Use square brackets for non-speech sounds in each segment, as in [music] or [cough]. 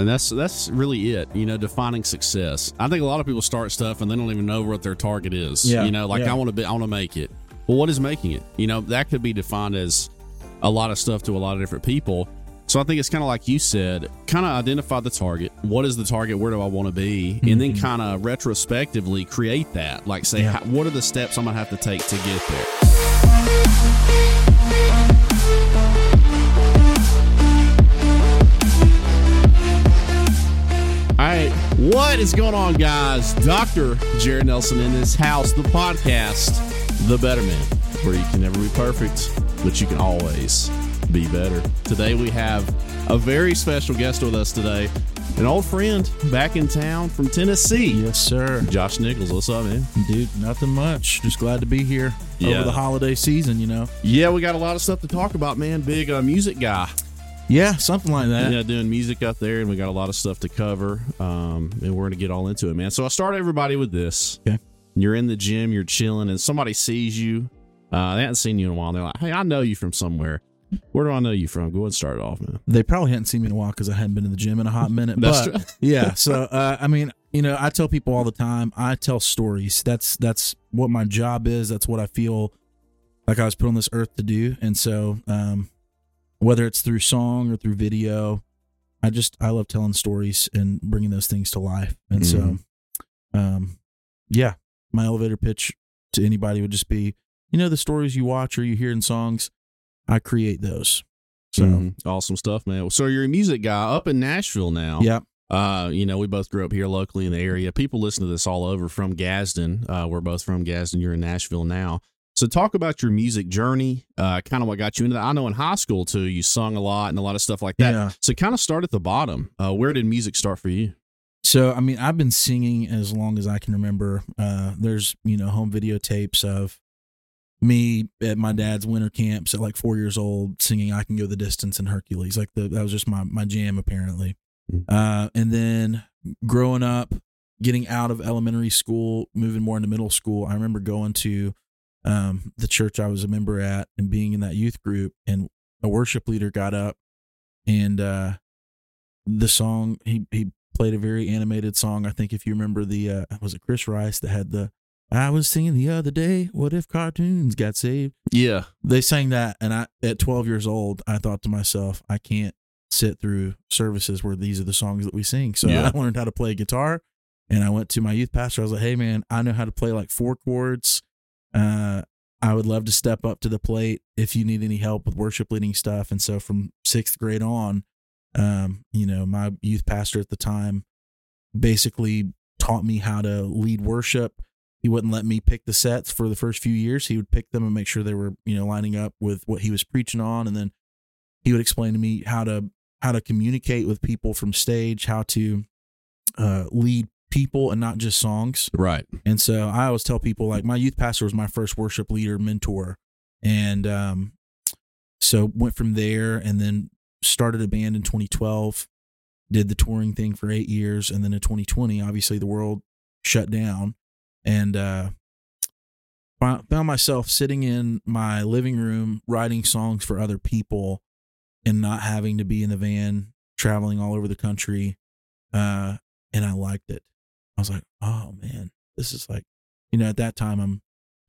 And that's that's really it, you know, defining success. I think a lot of people start stuff and they don't even know what their target is. Yeah, You know, like yeah. I want to be I want to make it. Well, what is making it? You know, that could be defined as a lot of stuff to a lot of different people. So I think it's kind of like you said, kind of identify the target. What is the target? Where do I want to be? And then mm-hmm. kind of retrospectively create that. Like say, Yeah. how, what are the steps I'm gonna have to take to get there? What is going on, guys? Dr. Jared Nelson in this house, the podcast, The Better Man, where you can never be perfect, but you can always be better. Today we have a very special guest with us today, an old friend back in town from Tennessee, Yes, sir. Josh Nichols. What's up, man? Dude, nothing much. Just glad to be here Yeah. over the holiday season, you know? Yeah, we got a lot of stuff to talk about, man. Big uh, music guy. Yeah, something like that. yeah, doing music up there, and we got a lot of stuff to cover. Um, and we're gonna get all into it, man. So I start everybody with this. Okay. You're in the gym, you're chilling, and somebody sees you. Uh, they haven't seen you in a while. And they're like, "Hey, I know you from somewhere. Where do I know you from? Go ahead and start it off, man." They probably hadn't seen me in a while because I hadn't been in the gym in a hot minute. That's but true. [laughs] yeah, so uh, I mean, you know, I tell people all the time. I tell stories. That's that's what my job is. That's what I feel like I was put on this earth to do. And so, um, whether it's through song or through video, I just I love telling stories and bringing those things to life. And so, um, yeah, my elevator pitch to anybody would just be, you know, the stories you watch or you hear in songs, I create those. So, Mhm. awesome stuff, man. So you're a music guy up in Nashville now. Yep. Uh, you know, we both grew up here locally in the area. People listen to this all over from Gadsden. Uh, we're both from Gadsden. You're in Nashville now. So talk about your music journey, uh, kind of what got you into that. I know in high school too, you sung a lot and a lot of stuff like that. Yeah. So kind of start at the bottom. Uh, where did music start for you? So, I mean, I've been singing as long as I can remember. Uh, there's, you know, home videotapes of me at my dad's winter camps at like four years old singing I Can Go the Distance and Hercules. Like, the, that was just my, my jam, apparently. Mm. Uh, and then growing up, getting out of elementary school, moving more into middle school, I remember going to um, the church I was a member at and being in that youth group. And a worship leader got up and uh, the song, he, he played a very animated song. I think if you remember the uh was it Chris Rice that had the I was singing the other day, what if cartoons got saved? Yeah. They sang that and I at 12 years old, I thought to myself, I can't sit through services where these are the songs that we sing. So Yeah. [laughs] I learned how to play guitar and I went to my youth pastor. I was like, "Hey man, I know how to play like four chords. Uh I would love to step up to the plate if you need any help with worship leading stuff." And so from 6th grade on, um, you know, my youth pastor at the time basically taught me how to lead worship. He wouldn't let me pick the sets for the first few years. He would pick them and make sure they were, you know, lining up with what he was preaching on. And then he would explain to me how to how to communicate with people from stage, how to uh, lead people and not just songs. Right. And so I always tell people like my youth pastor was my first worship leader mentor. And um so went from there and then started a band in 2012, did the touring thing for 8 years and then in 2020 obviously the world shut down and uh found myself sitting in my living room writing songs for other people and not having to be in the van traveling all over the country uh and I liked it. I was like, oh man, this is like, you know, at that time I'm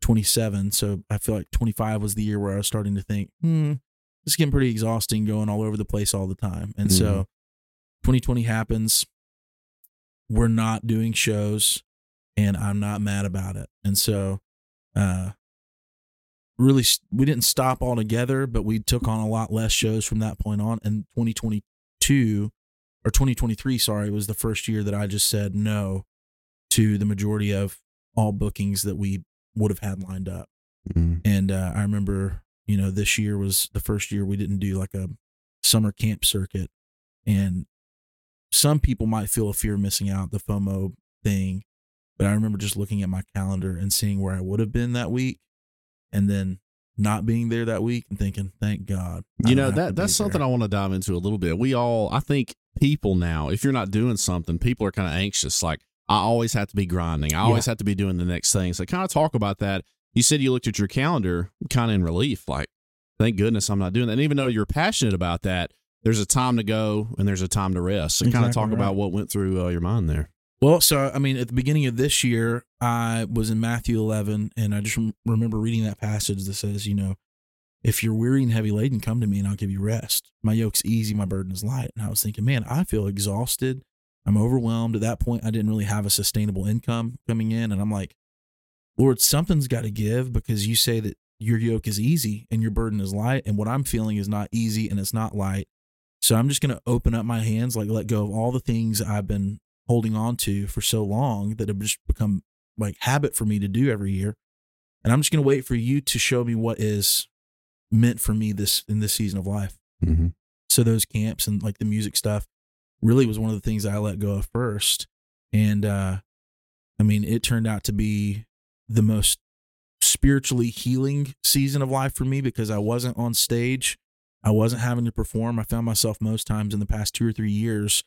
27, so I feel like 25 was the year where I was starting to think, hmm, this is getting pretty exhausting going all over the place all the time. And so 2020 happens. We're not doing shows, and I'm not mad about it. And so, uh, really, we didn't stop altogether, but we took on a lot less shows from that point on. And 2022 or 2023, sorry, was the first year that I just said no to the majority of all bookings that we would have had lined up. Mhm. And uh, I remember, you know, this year was the first year we didn't do like a summer camp circuit. And some people might feel a fear of missing out, the FOMO thing. But I remember just looking at my calendar and seeing where I would have been that week and then not being there that week and thinking, thank God. I You know that that's something there." I want to dive into a little bit. We all, I think, people now, if you're not doing something, people are kind of anxious. Like I always have to be grinding. I always have to be doing the next thing. So kind of talk about that. You said you looked at your calendar, kind of in relief, like thank goodness I'm not doing that. And even though you're passionate about that, there's a time to go and there's a time to rest. So kind of talk right. about what went through uh, your mind there. Well, so I mean, at the beginning of this year, I was in Matthew 11, and I just rem- remember reading that passage that says, you know, if you're weary and heavy laden, come to me and I'll give you rest. My yoke's easy, my burden is light. And I was thinking, man, I feel exhausted. I'm overwhelmed. At that point, I didn't really have a sustainable income coming in. And I'm like, Lord, something's got to give because you say that your yoke is easy and your burden is light. And what I'm feeling is not easy and it's not light. So I'm just going to open up my hands, like let go of all the things I've been holding on to for so long that have just become like habit for me to do every year. And I'm just going to wait for you to show me what is meant for me this in this season of life. Mm-hmm. So those camps and like the music stuff really was one of the things I let go of first. And uh I mean, it turned out to be the most spiritually healing season of life for me because I wasn't on stage. I wasn't having to perform. I found myself most times in the past 2 or 3 years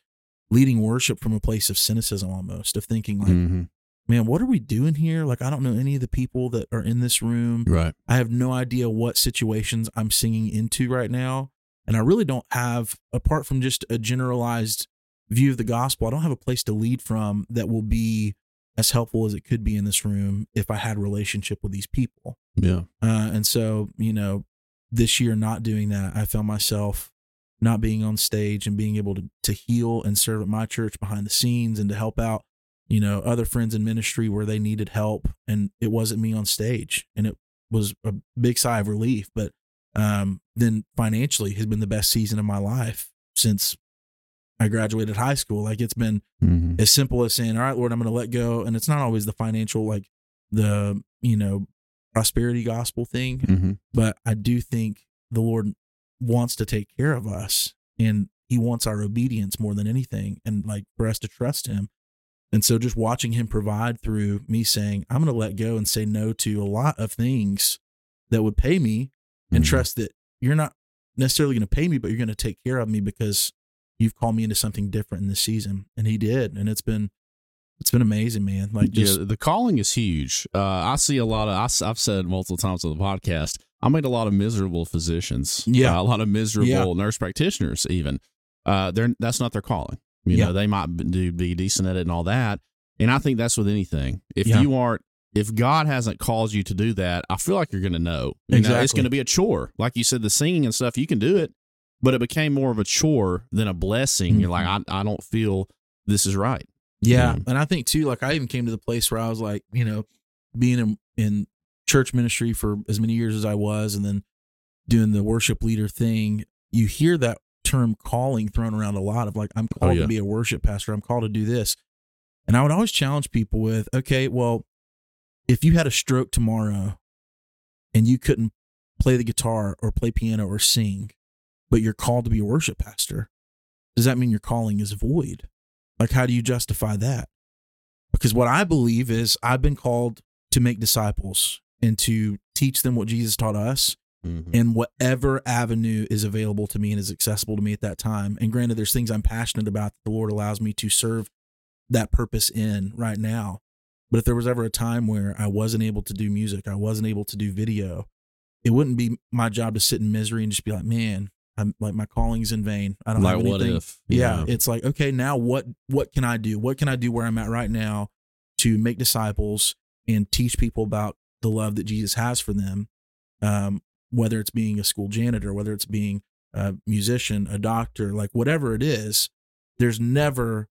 leading worship from a place of cynicism almost of thinking like, Mm-hmm. man, what are we doing here? Like I don't know any of the people that are in this room. Right. I have no idea what situations I'm singing into right now. And I really don't have, apart from just a generalized view of the gospel, I don't have a place to lead from that will be as helpful as it could be in this room if I had a relationship with these people. Yeah. Uh, and so, you know, this year not doing that, I found myself not being on stage and being able to, to heal and serve at my church behind the scenes and to help out, you know, other friends in ministry where they needed help. And it wasn't me on stage. And it was a big sigh of relief. But um, then financially has been the best season of my life since I graduated high school. Like it's been Mm-hmm. as simple as saying, "All right, Lord, I'm going to let go," and it's not always the financial, like the you know prosperity gospel thing, Mm-hmm. but I do think the Lord wants to take care of us, and He wants our obedience more than anything, and like for us to trust Him. And so, just watching Him provide through me saying, "I'm going to let go and say no to a lot of things that would pay me, and Mhm. trust that you're not necessarily going to pay me, but you're going to take care of me because." You've called me into something different in this season, and he did, and it's been, it's been amazing, man. Like just yeah, the calling is huge. Uh, I see a lot of. I, have said multiple times on the podcast. I made a lot of miserable physicians. Yeah. uh, a lot of miserable Yeah. nurse practitioners. Even uh, they're that's not their calling. You Yeah. know, they might be, be decent at it and all that. And I think that's with anything. If Yeah. you aren't, if God hasn't called you to do that, I feel like you're going to know. You know, it's going to be a chore. Like you said, the singing and stuff, you can do it, but it became more of a chore than a blessing. You're like, mm-hmm. I, I don't feel this is right. Yeah. And I think too, like I even came to the place where I was like, you know, being in, in church ministry for as many years as I was and then doing the worship leader thing, you hear that term calling thrown around a lot of like, I'm oh, called Oh, yeah. to be a worship pastor. I'm called to do this. And I would always challenge people with, okay, well, if you had a stroke tomorrow and you couldn't play the guitar or play piano or sing, but you're called to be a worship pastor, does that mean your calling is void? Like, how do you justify that? Because what I believe is I've been called to make disciples and to teach them what Jesus taught us Mhm. in whatever avenue is available to me and is accessible to me at that time. And granted, there's things I'm passionate about that the Lord allows me to serve that purpose in right now. But if there was ever a time where I wasn't able to do music, I wasn't able to do video, it wouldn't be my job to sit in misery and just be like, man, I'm like my calling's in vain. I don't Like, have what anything. if? Yeah, it's like okay, now what what can I do? What can I do where I'm at right now to make disciples and teach people about the love that Jesus has for them? Um, whether it's being a school janitor, whether it's being a musician, a doctor, like whatever it is, there's never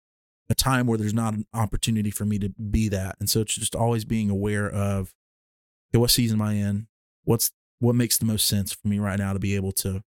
a time where there's not an opportunity for me to be that. And so it's just always being aware of okay, what season am I in? What's what makes the most sense for me right now to be able to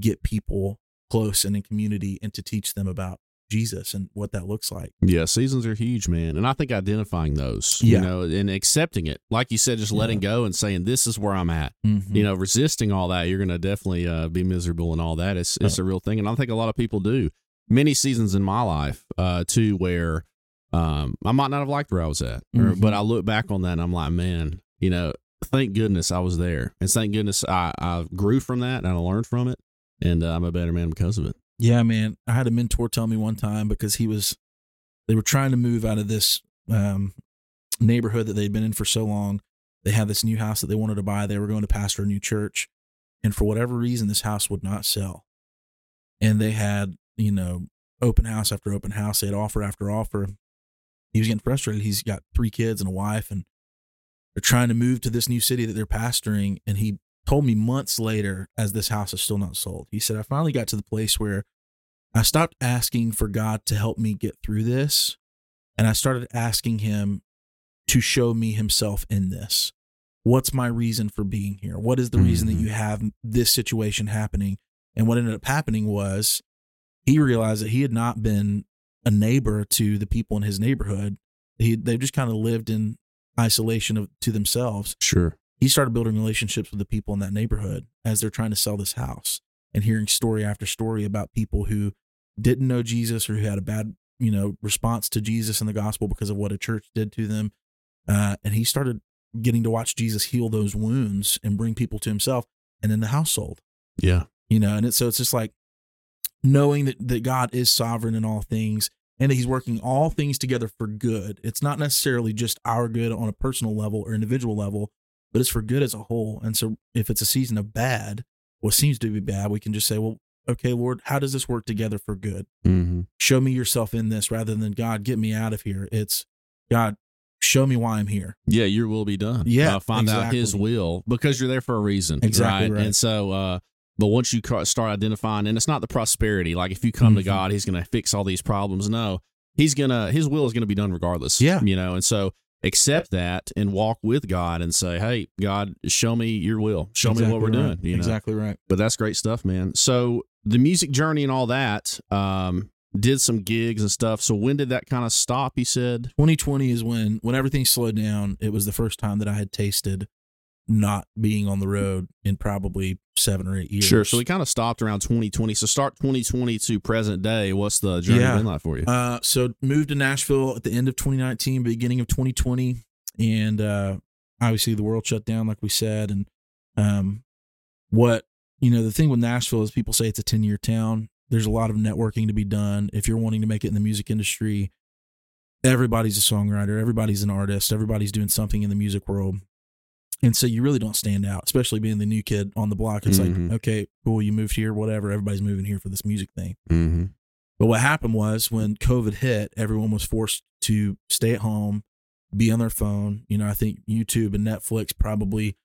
get people close and in community and to teach them about Jesus and what that looks like. Yeah, seasons are huge, man. And I think identifying those, Yeah. you know, and accepting it. Like you said, just letting go and saying, this is where I'm at. Mm-hmm. You know, resisting all that, you're going to definitely uh, be miserable and all that. It's, it's a real thing. And I think a lot of people do. Many seasons in my life, uh, too, where um, I might not have liked where I was at, or, Mhm. but I look back on that and I'm like, man, you know, thank goodness I was there. And thank goodness I, I grew from that and I learned from it. And uh, I'm a better man because of it. Yeah, man. I had a mentor tell me one time because he was, they were trying to move out of this um, neighborhood that they'd been in for so long. They had this new house that they wanted to buy. They were going to pastor a new church. And for whatever reason, this house would not sell. and they had you know open house after open house. They had offer after offer. He was getting frustrated. He's got three kids and a wife, and they're trying to move to this new city that they're pastoring. And he told me months later, as this house is still not sold, he said, I finally got to the place where I stopped asking for God to help me get through this. And I started asking him to show me himself in this. What's my reason for being here? What is the reason that Mhm. you have this situation happening? And what ended up happening was he realized that he had not been a neighbor to the people in his neighborhood. He they just kind of lived in isolation of to themselves. Sure. He started building relationships with the people in that neighborhood as they're trying to sell this house and hearing story after story about people who didn't know Jesus or who had a bad, you know, response to Jesus and the gospel because of what a church did to them. Uh, and he started getting to watch Jesus heal those wounds and bring people to himself and in the household Yeah. you know and it's so it's just like knowing that, that god is sovereign in all things and that he's working all things together for good it's not necessarily just our good on a personal level or individual level but it's for good as a whole and so if it's a season of bad what seems to be bad we can just say well okay lord how does this work together for good Mm-hmm. show me yourself in this rather than god get me out of here it's god show me why i'm here Yeah, your will be done. Yeah, Uh, find out His will because you're there for a reason. Exactly right. And so, uh, but once you start identifying, and it's not the prosperity. Like if you come to Mhm. God, He's going to fix all these problems. No, He's gonna His will is going to be done regardless. Yeah. you know. And so accept that and walk with God and say, "Hey, God, show me Your will. Show me what we're Exactly doing." right. You know. exactly right But that's great stuff, man. So the music journey and all that. Um, did some gigs and stuff. So when did that kind of stop? He said. 2020 is when when everything slowed down it was the first time that i had tasted not being on the road in probably seven or eight years Sure. So we kind of stopped around 2020. So start 2020 to present day. What's the journey Yeah. been like for you? uh so moved to nashville at the end of 2019 beginning of 2020 and uh obviously the world shut down like we said and um what you know the thing with nashville is people say it's a 10 year town there's a lot of networking to be done if you're wanting to make it in the music industry everybody's a songwriter everybody's an artist everybody's doing something in the music world and so you really don't stand out especially being the new kid on the block it's Mhm. like okay cool you moved here whatever everybody's moving here for this music thing mm-hmm. but what happened was when COVID hit, everyone was forced to stay at home, be on their phone. You know, I think YouTube and Netflix probably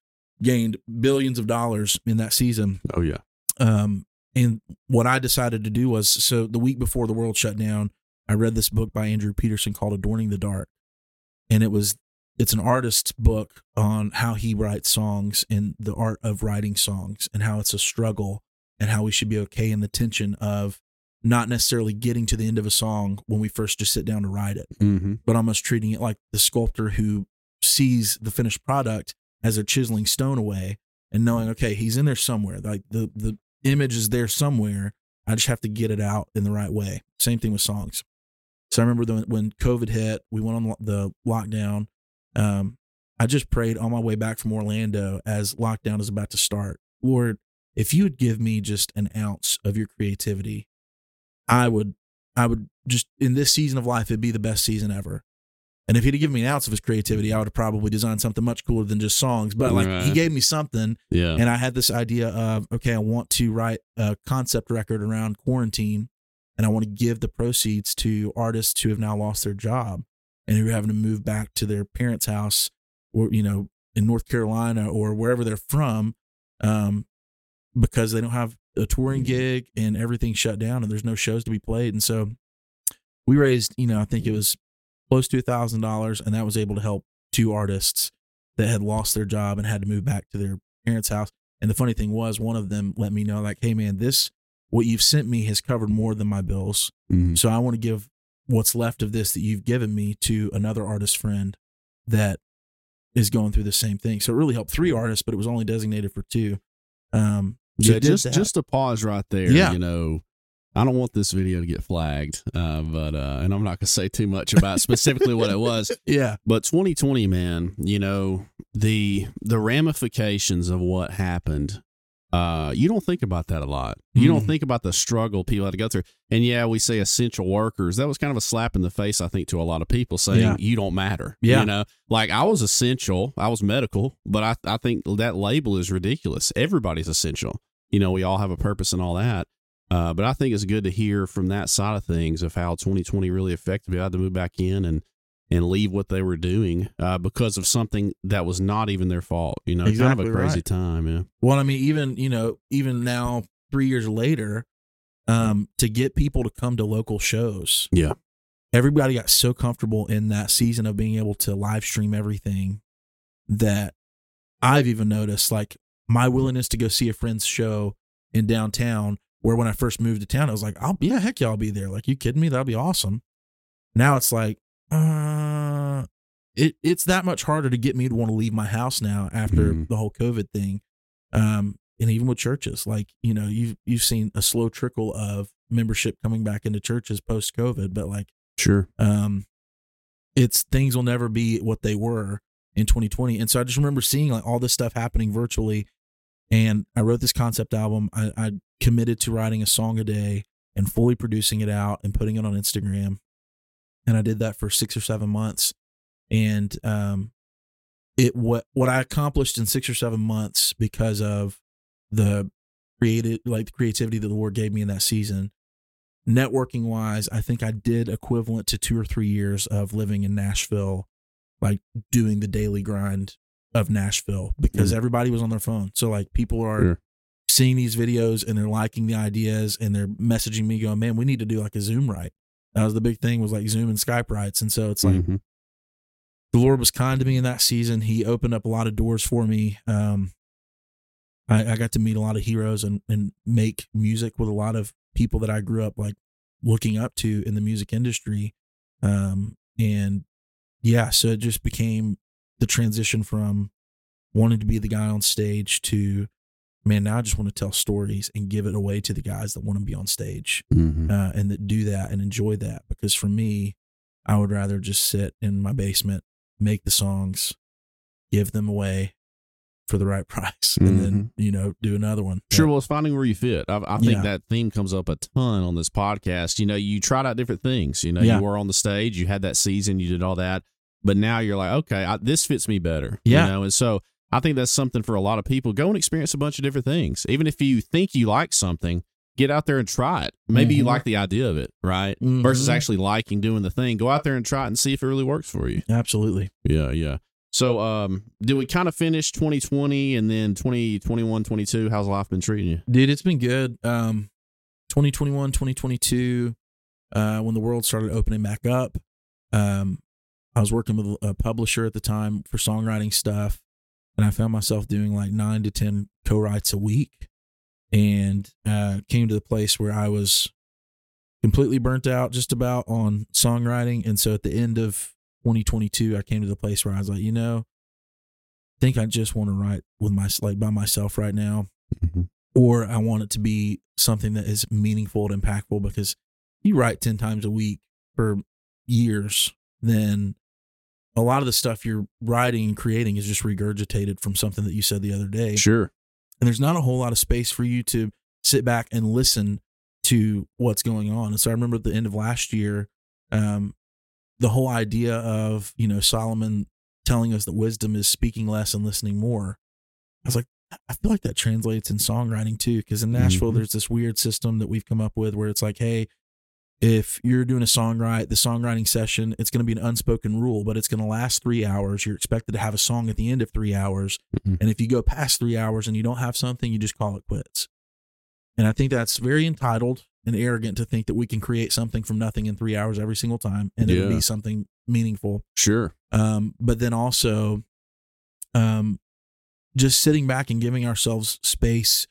gained billions of dollars in that season. Oh yeah. Um, and what I decided to do was so the week before the world shut down, I read this book by Andrew Peterson called Adorning the Dark. And it was it's an artist's book on how he writes songs and the art of writing songs and how it's a struggle and how we should be okay in the tension of not necessarily getting to the end of a song when we first just sit down to write it, Mm-hmm. but almost treating it like the sculptor who sees the finished product as they're chiseling stone away and knowing, okay, he's in there somewhere. Like the the image is there somewhere. I just have to get it out in the right way. Same thing with songs. So I remember the, when COVID hit, we went on the lockdown. Um, I just prayed on my way back from Orlando as lockdown is about to start. Lord, if you would give me just an ounce of your creativity, I would, I would just in this season of life, it'd be the best season ever. And if he'd have given me an ounce of his creativity, I would have probably designed something much cooler than just songs. But like he gave me something, Yeah. and I had this idea of, okay, I want to write a concept record around quarantine and I want to give the proceeds to artists who have now lost their job and who are having to move back to their parents' house or, you know, in North Carolina or wherever they're from um, because they don't have a touring gig and everything's shut down and there's no shows to be played. And so we raised, you know, I think it was close to a thousand dollars and that was able to help two artists that had lost their job and had to move back to their parents' house. And the funny thing was, one of them let me know, like, hey, man, this, what you've sent me has covered more than my bills. Mhm. So I want to give what's left of this that you've given me to another artist friend that is going through the same thing. So it really helped three artists, but it was only designated for two. Um, so Yeah, just that. just a pause right there. Yeah. You know, I don't want this video to get flagged, uh, but uh, and I'm not gonna say too much about specifically what it [laughs] was. yeah, But 2020, man, you know the the ramifications of what happened. Uh, you don't think about that a lot. You don't Mhm. think about the struggle people had to go through. And yeah, we say essential workers. That was kind of a slap in the face, I think, to a lot of people saying Yeah. you don't matter. Yeah. You know, like I was essential, I was medical, but I, I think that label is ridiculous. Everybody's essential. You know, we all have a purpose and all that. Uh, but I think it's good to hear from that side of things of how 2020 really affected me. I had to move back in and and leave what they were doing uh, because of something that was not even their fault. You know, Exactly kind of a crazy right. time. Yeah. Well, I mean, even you know, even now, three years later, um, to get people to come to local shows, Yeah. everybody got so comfortable in that season of being able to live stream everything that I've even noticed, like my willingness to go see a friend's show in downtown. Where when I first moved to town, I was like, "I'll be yeah, heck yeah, I'll be there." Like, you kidding me? That'll be awesome. Now it's like, uh, it it's that much harder to get me to want to leave my house now after Mhm. the whole COVID thing. Um, and even with churches, like you know, you've you've seen a slow trickle of membership coming back into churches post COVID, but like Sure. um, it's things will never be what they were in 2020. And so I just remember seeing like all this stuff happening virtually. And I wrote this concept album. I, I committed to writing a song a day and fully producing it out and putting it on Instagram. And I did that for six or seven months. And um, it what what I accomplished in six or seven months because of the creative like the creativity that the Lord gave me in that season networking wise, I think I did equivalent to two or three years of living in Nashville, like doing the daily grind of Nashville because Mm. everybody was on their phone. So like people are Sure. seeing these videos and they're liking the ideas and they're messaging me going, man, we need to do like a Zoom right. That was the big thing was like Zoom and Skype writes. And so it's like Mhm. the Lord was kind to me in that season. He opened up a lot of doors for me. Um, I, I got to meet a lot of heroes and, and make music with a lot of people that I grew up like looking up to in the music industry. Um, and yeah, so it just became the transition from wanting to be the guy on stage to man, now I just want to tell stories and give it away to the guys that want to be on stage Mhm. uh, and that do that and enjoy that. Because for me, I would rather just sit in my basement, make the songs, give them away for the right [laughs] price, and then you know do another one. Sure. Well, it's finding where you fit. I, I think Yeah. that theme comes up a ton on this podcast. You know, you tried out different things. You know, Yeah. you were on the stage, you had that season, you did all that, but now you're like, okay, I, this fits me better. Yeah. You know, and so I think that's something for a lot of people. Go and experience a bunch of different things. Even if you think you like something, get out there and try it. Maybe you Mhm. like the idea of it, right? Mhm. Versus actually liking doing the thing. Go out there and try it and see if it really works for you. Absolutely. Yeah, yeah. So, um, did we kind of finish 2020 and then 2021, 22? How's life been treating you? Dude, it's been good. Um 2021, 2022, uh, when the world started opening back up. Um, I was working with a publisher at the time for songwriting stuff, and I found myself doing like nine to 10 co writes a week and uh, came to the place where I was completely burnt out just about on songwriting. And so at the end of 2022, I came to the place where I was like, you know, I think I just want to write with my like by myself right now or I want it to be something that is meaningful and impactful because you write 10 times a week for years, then a lot of the stuff you're writing and creating is just regurgitated from something that you said the other day. Sure. And there's not a whole lot of space for you to sit back and listen to what's going on. And so I remember at the end of last year, um, the whole idea of, you know, Solomon telling us that wisdom is speaking less and listening more. I was like, I feel like that translates in songwriting too, because in Nashville, Mhm. there's this weird system that we've come up with where it's like, hey, if you're doing a songwrite, the songwriting session, it's going to be an unspoken rule, but it's going to last three hours. You're expected to have a song at the end of three hours. Mhm. And if you go past three hours and you don't have something, you just call it quits. And I think that's very entitled and arrogant to think that we can create something from nothing in three hours every single time and it'll Yeah. be something meaningful. Sure. Um, but then also, um, just sitting back and giving ourselves space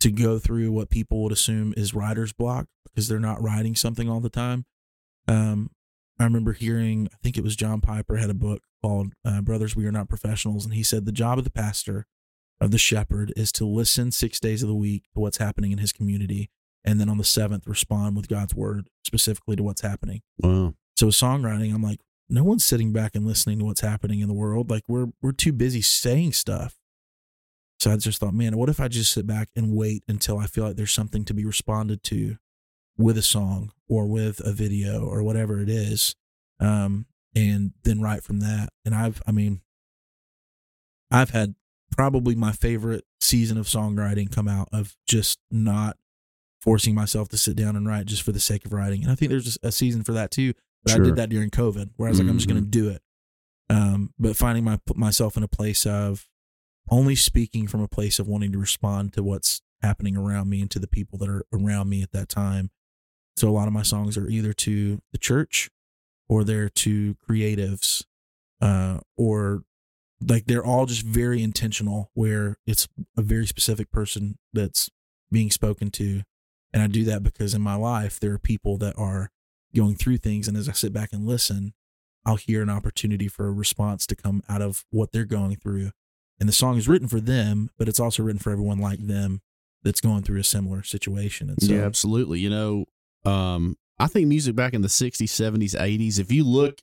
to go through what people would assume is writer's block because they're not writing something all the time. Um, I remember hearing, I think it was John Piper had a book called uh, Brothers, We Are Not Professionals. And he said the job of the pastor, of the shepherd, is to listen six days of the week to what's happening in his community. And then on the seventh, respond with God's word specifically to what's happening. Wow. So songwriting, I'm like, no one's sitting back and listening to what's happening in the world. Like we're we're too busy saying stuff. So I just thought, man, what if I just sit back and wait until I feel like there's something to be responded to with a song or with a video or whatever it is, um, and then write from that. And I've, I mean, I've had probably my favorite season of songwriting come out of just not forcing myself to sit down and write just for the sake of writing. And I think there's just a season for that too. But I did that during COVID, where I was like, I'm just going to do it. Um, but finding my put myself in a place of only speaking from a place of wanting to respond to what's happening around me and to the people that are around me at that time. So a lot of my songs are either to the church or they're to creatives, uh, or like they're all just very intentional where it's a very specific person that's being spoken to. And I do that because in my life, there are people that are going through things. And as I sit back and listen, I'll hear an opportunity for a response to come out of what they're going through. And the song is written for them, but it's also written for everyone like them that's going through a similar situation. And so, yeah, absolutely. You know, um, I think music back in the 60s, 70s, 80s, if you look,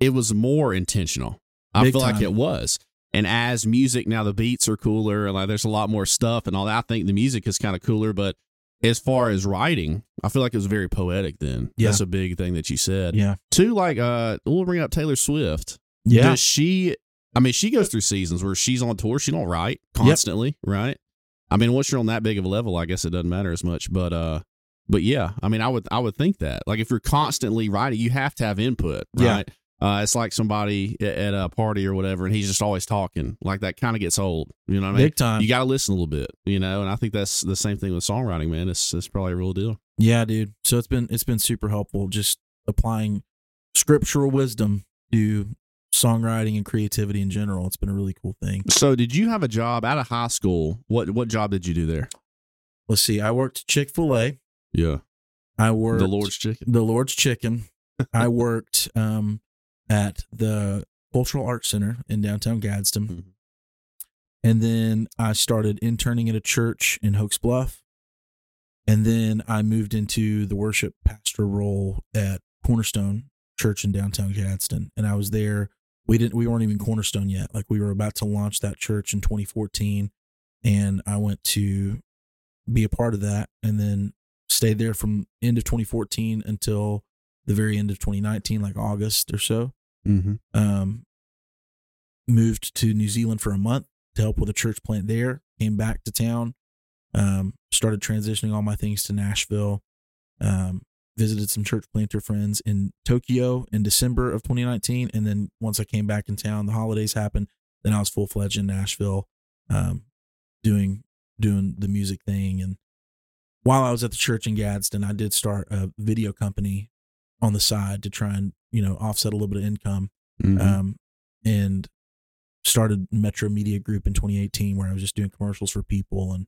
it was more intentional. I feel like it was. And as music, now the beats are cooler, and like there's a lot more stuff and all that. I think the music is kind of cooler, but as far as writing, I feel like it was very poetic then. Yeah. That's a big thing that you said. yeah. Too, like, uh, we'll bring up Taylor Swift. Yeah. Does she, I mean, she goes through seasons where she's on tour. She don't write constantly, right? I mean, once you're on that big of a level, I guess it doesn't matter as much. But, uh, but yeah, I mean, I would, I would think that like if you're constantly writing, you have to have input, Yeah. right? Uh, it's like somebody at- at a party or whatever, and he's just always talking. Like that kind of gets old. You know what I mean? Big time. You got to listen a little bit, you know. And I think that's the same thing with songwriting, man. It's it's probably a real deal. Yeah, dude. So it's been it's been super helpful just applying scriptural wisdom to songwriting and creativity in general. It's been a really cool thing. So, did you have a job out of high school? What what job did you do there? Let's see. I worked Chick Fil A. Yeah, I worked the Lord's Chicken. the Lord's Chicken. [laughs] I worked um, at the Cultural Arts Center in downtown Gadsden, Mhm. and then I started interning at a church in Hokes Bluff, and then I moved into the worship pastor role at Cornerstone Church in downtown Gadsden, and I was there. We didn't. We weren't even Cornerstone yet. Like we were about to launch that church in 2014, and I went to be a part of that, and then stayed there from end of 2014 until the very end of 2019, like August or so. Mm-hmm. Um, moved to New Zealand for a month to help with a church plant there. Came back to town. Um, started transitioning all my things to Nashville. Um, visited some church planter friends in Tokyo in December of 2019, and then once I came back in town, the holidays happened. Then I was full fledged in Nashville, um, doing doing the music thing. And while I was at the church in Gadsden, I did start a video company on the side to try and you know offset a little bit of income Mm-hmm. um, and started Metro Media Group in 2018, where I was just doing commercials for people and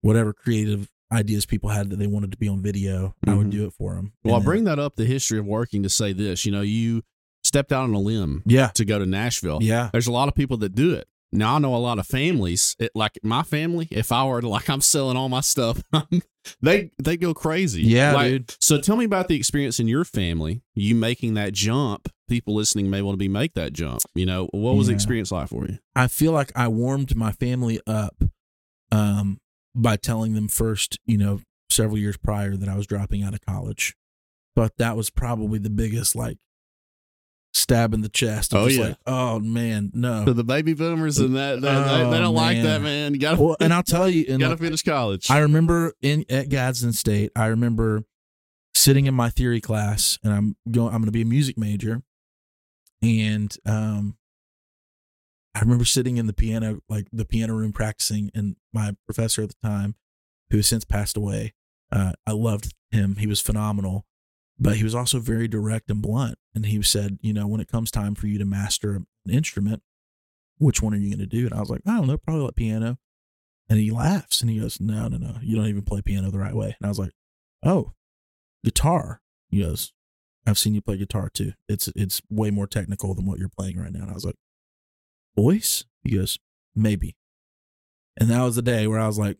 whatever creative ideas people had that they wanted to be on video, I would Mhm. do it for them. Well, I bring that up the history of working to say this. You know, you stepped out on a limb yeah, to go to Nashville. yeah, There's a lot of people that do it. Now I know a lot of families. It, like my family, if I were to like, I'm selling all my stuff. [laughs] they they go crazy. Yeah, Like, dude. So tell me about the experience in your family. You making that jump. People listening may want to be make that jump. You know, what was the experience like for you? I feel like I warmed my family up um, by telling them first, you know, several years prior that I was dropping out of college. But that was probably the biggest like stab in the chest. Oh, yeah. like, oh man, no. To the baby boomers and that, that they, they Oh, don't like that, man. You gotta, well, and I'll tell you, [laughs] and gotta like, finish college. I remember in at Gadsden State, I remember sitting in my theory class, and I'm going. I'm going to be a music major, and um, I remember sitting in the piano, like the piano room, practicing, and my professor at the time, who has since passed away, uh, I loved him. He was phenomenal, but he was also very direct and blunt. And he said, you know, when it comes time for you to master an instrument, which one are you going to do? And I was like, I don't know, probably like piano. And he laughs and he goes, No, no, no, you don't even play piano the right way. And I was like, Oh, guitar. He goes, I've seen you play guitar too. It's it's way more technical than what you're playing right now. And I was like, Voice? He goes, Maybe. And that was the day where I was like,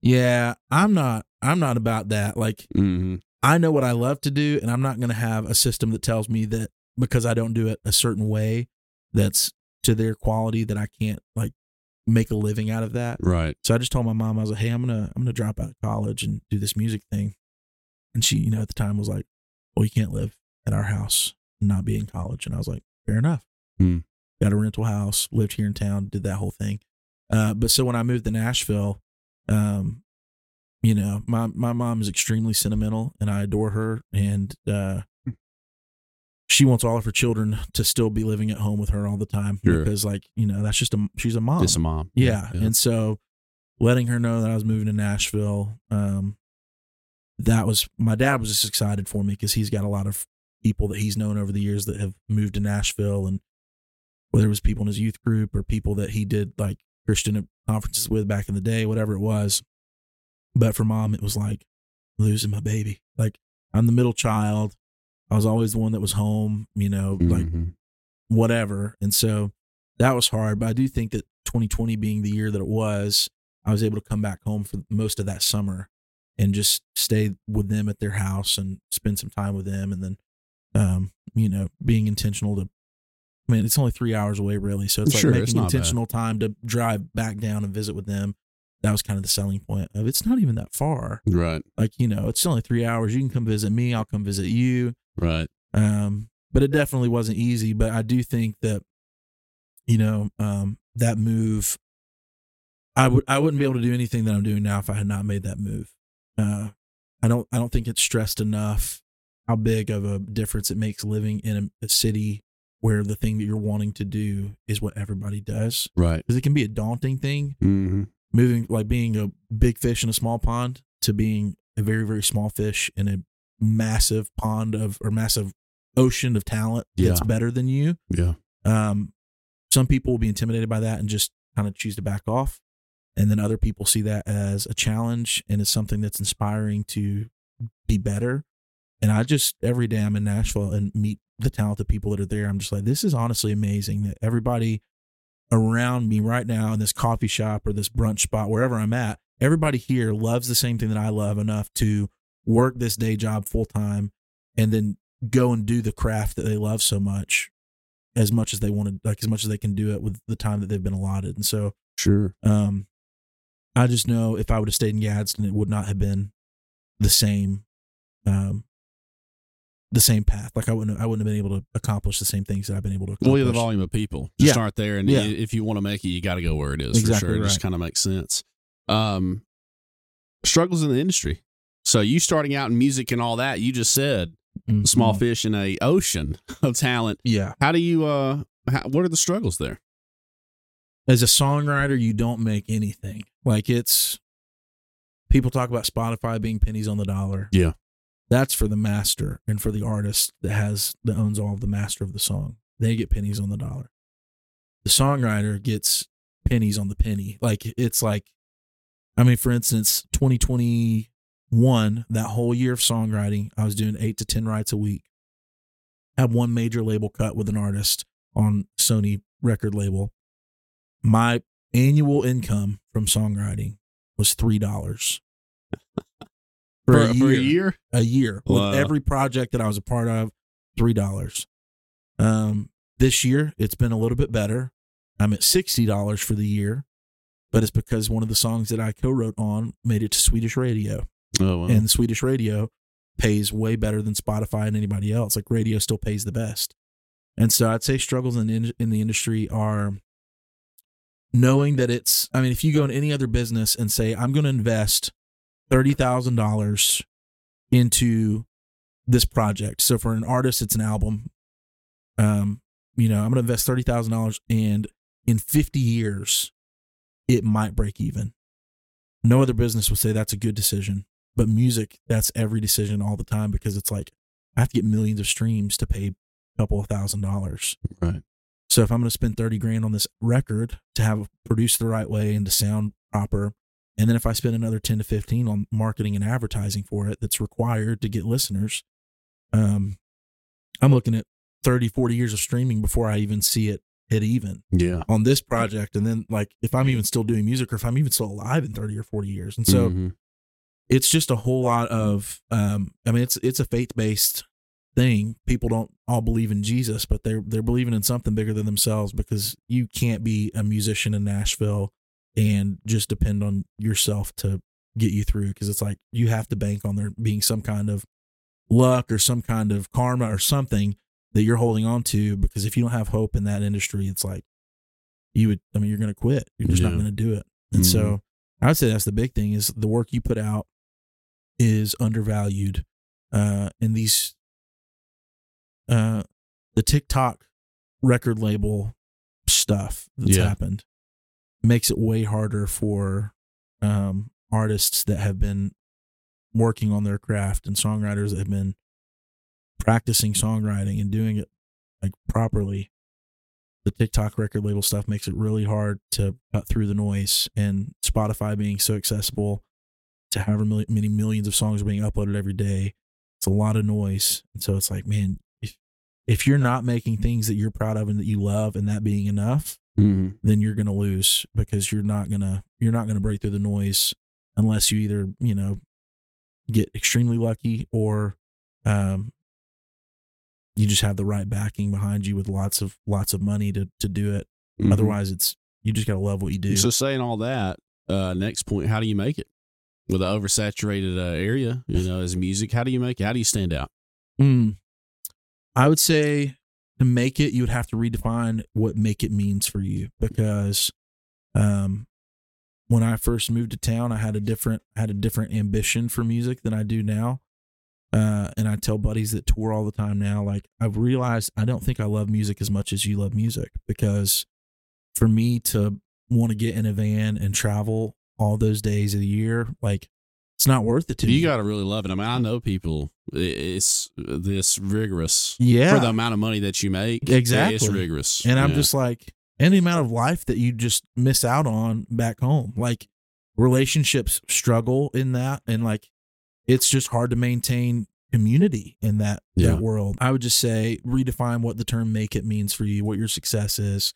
Yeah, I'm not I'm not about that. Like hmm I know what I love to do, and I'm not gonna have a system that tells me that because I don't do it a certain way that's to their quality that I can't like make a living out of that. Right. So I just told my mom, I was like, "Hey, I'm gonna I'm gonna drop out of college and do this music thing," and she, you know, at the time was like, "Well, you can't live at our house and not be in college," and I was like, "Fair enough." Hmm. Got a rental house, lived here in town, did that whole thing. Uh, but so when I moved to Nashville, um, you know, my my mom is extremely sentimental, and I adore her, and uh, she wants all of her children to still be living at home with her all the time Sure. because, like, you know, that's just a she's a mom. Just a mom. Yeah. And so letting her know that I was moving to Nashville, um, that was my dad was just excited for me because he's got a lot of people that he's known over the years that have moved to Nashville and whether it was people in his youth group or people that he did like Christian conferences with back in the day, whatever it was. But for mom, it was like losing my baby. Like I'm the middle child. I was always the one that was home, you know, like Mhm. whatever. And so that was hard. But I do think that 2020 being the year that it was, I was able to come back home for most of that summer and just stay with them at their house and spend some time with them. And then, um, you know, being intentional to, I mean, it's only three hours away, really. So it's like Sure, it's making bad. intentional time to drive back down and visit with them. That was kind of the selling point of it's not even that far. right, Like, you know, it's only three hours. You can come visit me. I'll come visit you. right. Um, but it definitely wasn't easy. But I do think that, you know, um, that move, I would I wouldn't be able to do anything that I'm doing now if I had not made that move. Uh, I don't I don't think it's stressed enough how big of a difference it makes living in a, a city where the thing that you're wanting to do is what everybody does. Right. because it can be a daunting thing. Hmm moving like being a big fish in a small pond to being a very very small fish in a massive pond of or massive ocean of talent that's better than you. Yeah. um some people will be intimidated by that and just kind of choose to back off. And then other people see that as a challenge and as something that's inspiring to be better. And i just every day i'm in nashville and meet the talented people that are there i'm just like this is honestly amazing that everybody around me right now in this coffee shop or this brunch spot wherever i'm at everybody here loves the same thing that i love enough to work this day job full time and then go and do the craft that they love so much as much as they want to like as much as they can do it with the time that they've been allotted and so Sure. um i just know if i would have stayed in gadsden it would not have been the same um the same path like i wouldn't i wouldn't have been able to accomplish the same things that i've been able to accomplish Well, yeah, the volume of people just Yeah. aren't there, and Yeah. if you want to make it, you got to go where it is Exactly for sure. It just kind of makes sense. Um, struggles in the industry. So you starting out in music and all that, you just said Mhm. small fish in a ocean [laughs] of talent. yeah How do you? uh how, What are the struggles there? as a songwriter you don't make anything like it's people talk about spotify being pennies on the dollar Yeah. That's for the master and for the artist that has that owns all of the master of the song. They get pennies on the dollar. The songwriter gets pennies on the penny. Like it's like I mean, for instance, 2021, that whole year of songwriting, I was doing eight to 10 writes a week. Had one major label cut with an artist on Sony record label. My annual income from songwriting was $3 for, for, a, for year, a year. A year wow. with every project that I was a part of, three dollars. Um, this year it's been a little bit better. I'm at sixty dollars for the year, but it's because one of the songs that I co-wrote on made it to Swedish radio. Oh, wow. and Swedish radio pays way better than Spotify and anybody else. Like radio still pays the best, and so I'd say struggles in the, in the industry are knowing that it's. I mean, if you go in any other business and say I'm going to invest thirty thousand dollars into this project. So for an artist, it's an album. Um, you know, I'm going to invest thirty thousand dollars, and in fifty years, it might break even. No other business would say that's a good decision, but music, that's every decision all the time because it's like I have to get millions of streams to pay a couple of thousand dollars. right. So if I'm going to spend 30 grand on this record to have it produced the right way and to sound proper, and then if I spend another 10 to 15 on marketing and advertising for it that's required to get listeners, um, I'm looking at 30, 40 years of streaming before I even see it hit even Yeah. on this project. And then like if I'm even still doing music or if I'm even still alive in 30 or 40 years. And so Mhm. it's just a whole lot of um i mean it's it's a faith-based thing people don't all believe in jesus but they're they're believing in something bigger than themselves because you can't be a musician in nashville and just depend on yourself to get you through because it's like you have to bank on there being some kind of luck or some kind of karma or something that you're holding on to because if you don't have hope in that industry it's like you would i mean you're going to quit you're just not going to do it and Mhm. so I would say that's the big thing is the work you put out is undervalued. Uh, and these, uh, the TikTok record label stuff that's Yeah. happened makes it way harder for um, artists that have been working on their craft and songwriters that have been practicing songwriting and doing it like properly. The TikTok record label stuff makes it really hard to cut through the noise, and Spotify being so accessible to however many millions of songs being uploaded every day, it's a lot of noise. And so it's like, man, if, you're not making things that you're proud of and that you love, and that being enough, Mm-hmm. then you're going to lose because you're not going to you're not going to break through the noise unless you either you know get extremely lucky or um you just have the right backing behind you with lots of lots of money to to do it otherwise it's you just got to love what you do Mm-hmm. So saying all that, uh, next point, how do you make it with an oversaturated uh, area? You know, as music, how do you make it? How do you stand out? Mm. I would say to make it, you would have to redefine what make it means for you because um, when I first moved to town, I had a different had a different ambition for music than I do now. Uh, and I tell buddies that tour all the time now, like I've realized I don't think I love music as much as you love music because for me to want to get in a van and travel all those days of the year, like it's not worth it to me. You got to really love it. I mean, I know people. It's this rigorous yeah, for the amount of money that you make. Exactly. it's rigorous. And I'm Yeah. just like, any amount of life that you just miss out on back home. Like relationships struggle in that. And like, it's just hard to maintain community in that, Yeah. that world. I would just say redefine what the term make it means for you, what your success is.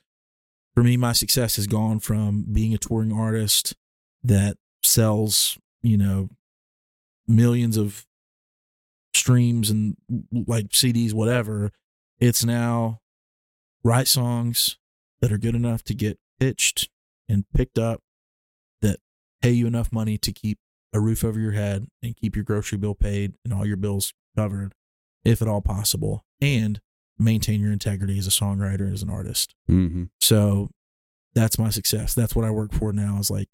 For me, my success has gone from being a touring artist that sells, you know, millions of streams and like CDs, whatever. It's now write songs that are good enough to get pitched and picked up that pay you enough money to keep a roof over your head and keep your grocery bill paid and all your bills covered, if at all possible, and maintain your integrity as a songwriter, as an artist. Mhm. So that's my success. That's what I work for now is like,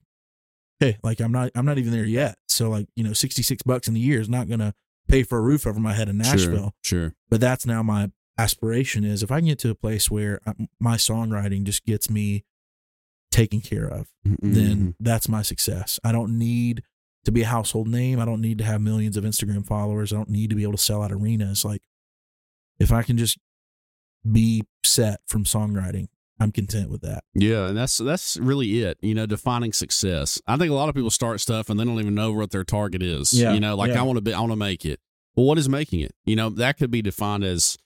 hey, like I'm not I'm not even there yet. So like, you know, 66 bucks in the year is not gonna pay for a roof over my head in Nashville Sure. sure. but that's now my aspiration is if I can get to a place where I, my songwriting just gets me taken care of, Mhm. then that's my success. I don't need to be a household name. I don't need to have millions of Instagram followers. I don't need to be able to sell out arenas. Like if I can just be set from songwriting, I'm content with that. Yeah, and that's that's really it. You know, defining success. I think a lot of people start stuff and they don't even know what their target is. Yeah, You know, like yeah. I want to be, I want to make it. Well, what is making it? You know, that could be defined as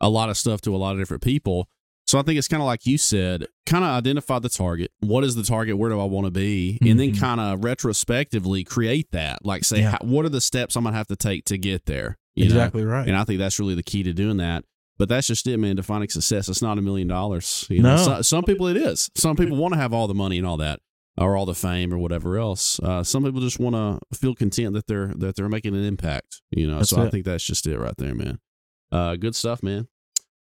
a lot of stuff to a lot of different people. So I think it's kind of like you said, kind of identify the target. What is the target? Where do I want to be? And then Mhm. kind of retrospectively create that. Like say, Yeah. how, what are the steps I'm gonna have to take to get there? You know? exactly right. And I think that's really the key to doing that. But that's just it, man. Defining success. It's not a million dollars. You know, No. So- some people it is. Some people want to have all the money and all that, or all the fame or whatever else. Uh, some people just want to feel content that they're that they're making an impact. You know, That's so I think that's just it right there, man. Uh, good stuff, man.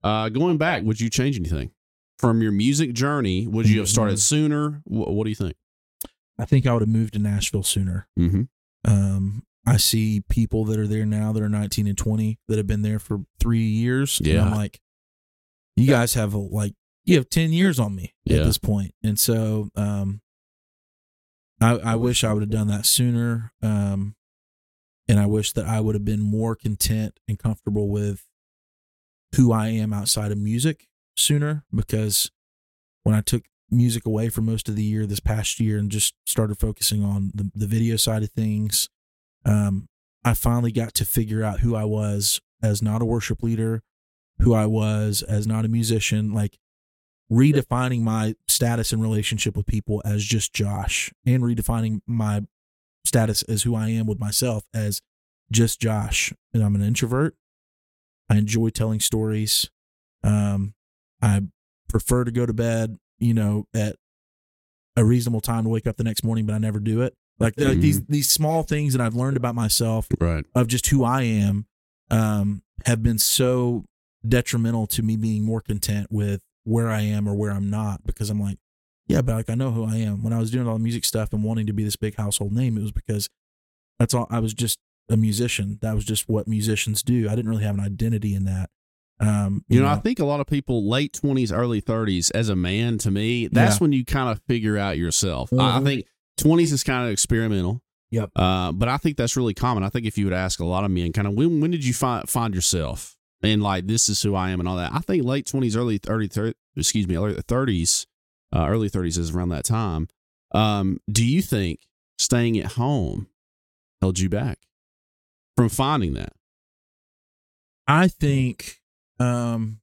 Uh, going back, would you change anything from your music journey? Would you have started Mhm. sooner? What, what do you think? I think I would have moved to Nashville sooner. Mm-hmm. Um, I see people that are there now that are 19 and 20 that have been there for three years. And Yeah. I'm like, you guys have like, you have 10 years on me Yeah. at this point. And so, um, I, I wish I would have done that sooner. Um, and I wish that I would have been more content and comfortable with who I am outside of music sooner because when I took music away for most of the year this past year and just started focusing on the, the video side of things, um, I finally got to figure out who I was as not a worship leader, who I was as not a musician, like redefining my status and relationship with people as just Josh and redefining my status as who I am with myself as just Josh. And I'm an introvert. I enjoy telling stories. Um, I prefer to go to bed, you know, at a reasonable time to wake up the next morning, but I never do it. Like, like these these small things that I've learned about myself Right. of just who I am um, have been so detrimental to me being more content with where I am or where I'm not because I'm like, yeah, but like I know who I am. When I was doing all the music stuff and wanting to be this big household name, it was because that's all I was just a musician. That was just what musicians do. I didn't really have an identity in that. Um, You know, I think a lot of people late twenties, early thirties, as a man, to me, that's Yeah. when you kind of figure out yourself. I, I think twenties is kind of experimental. Yep. Uh, but I think that's really common. I think if you would ask a lot of men, kind of when when did you find find yourself and like this is who I am and all that. I think late twenties, early thirty, thir- excuse me, early thirties, uh, early thirties is around that time. Um, do you think staying at home held you back from finding that? I think um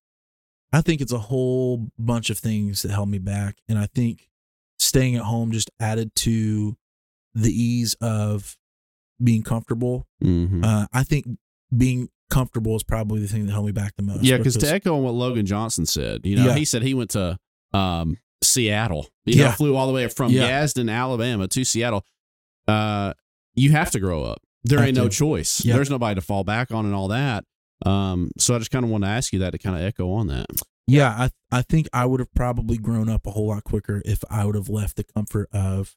I think it's a whole bunch of things that held me back and I think staying at home just added to the ease of being comfortable. Mm-hmm. Uh I think being comfortable is probably the thing that held me back the most. Yeah, because to echo on what Logan Johnson said, you know, Yeah. he said he went to um, Seattle. You know, Yeah. flew all the way from Yeah. Gadsden, Alabama to Seattle. Uh, you have to grow up. There Have ain't no choice. Yeah. There's nobody to fall back on and all that. Um, so I just kind of want to ask you that to kind of echo on that. Yeah, I I think I would have probably grown up a whole lot quicker if I would have left the comfort of,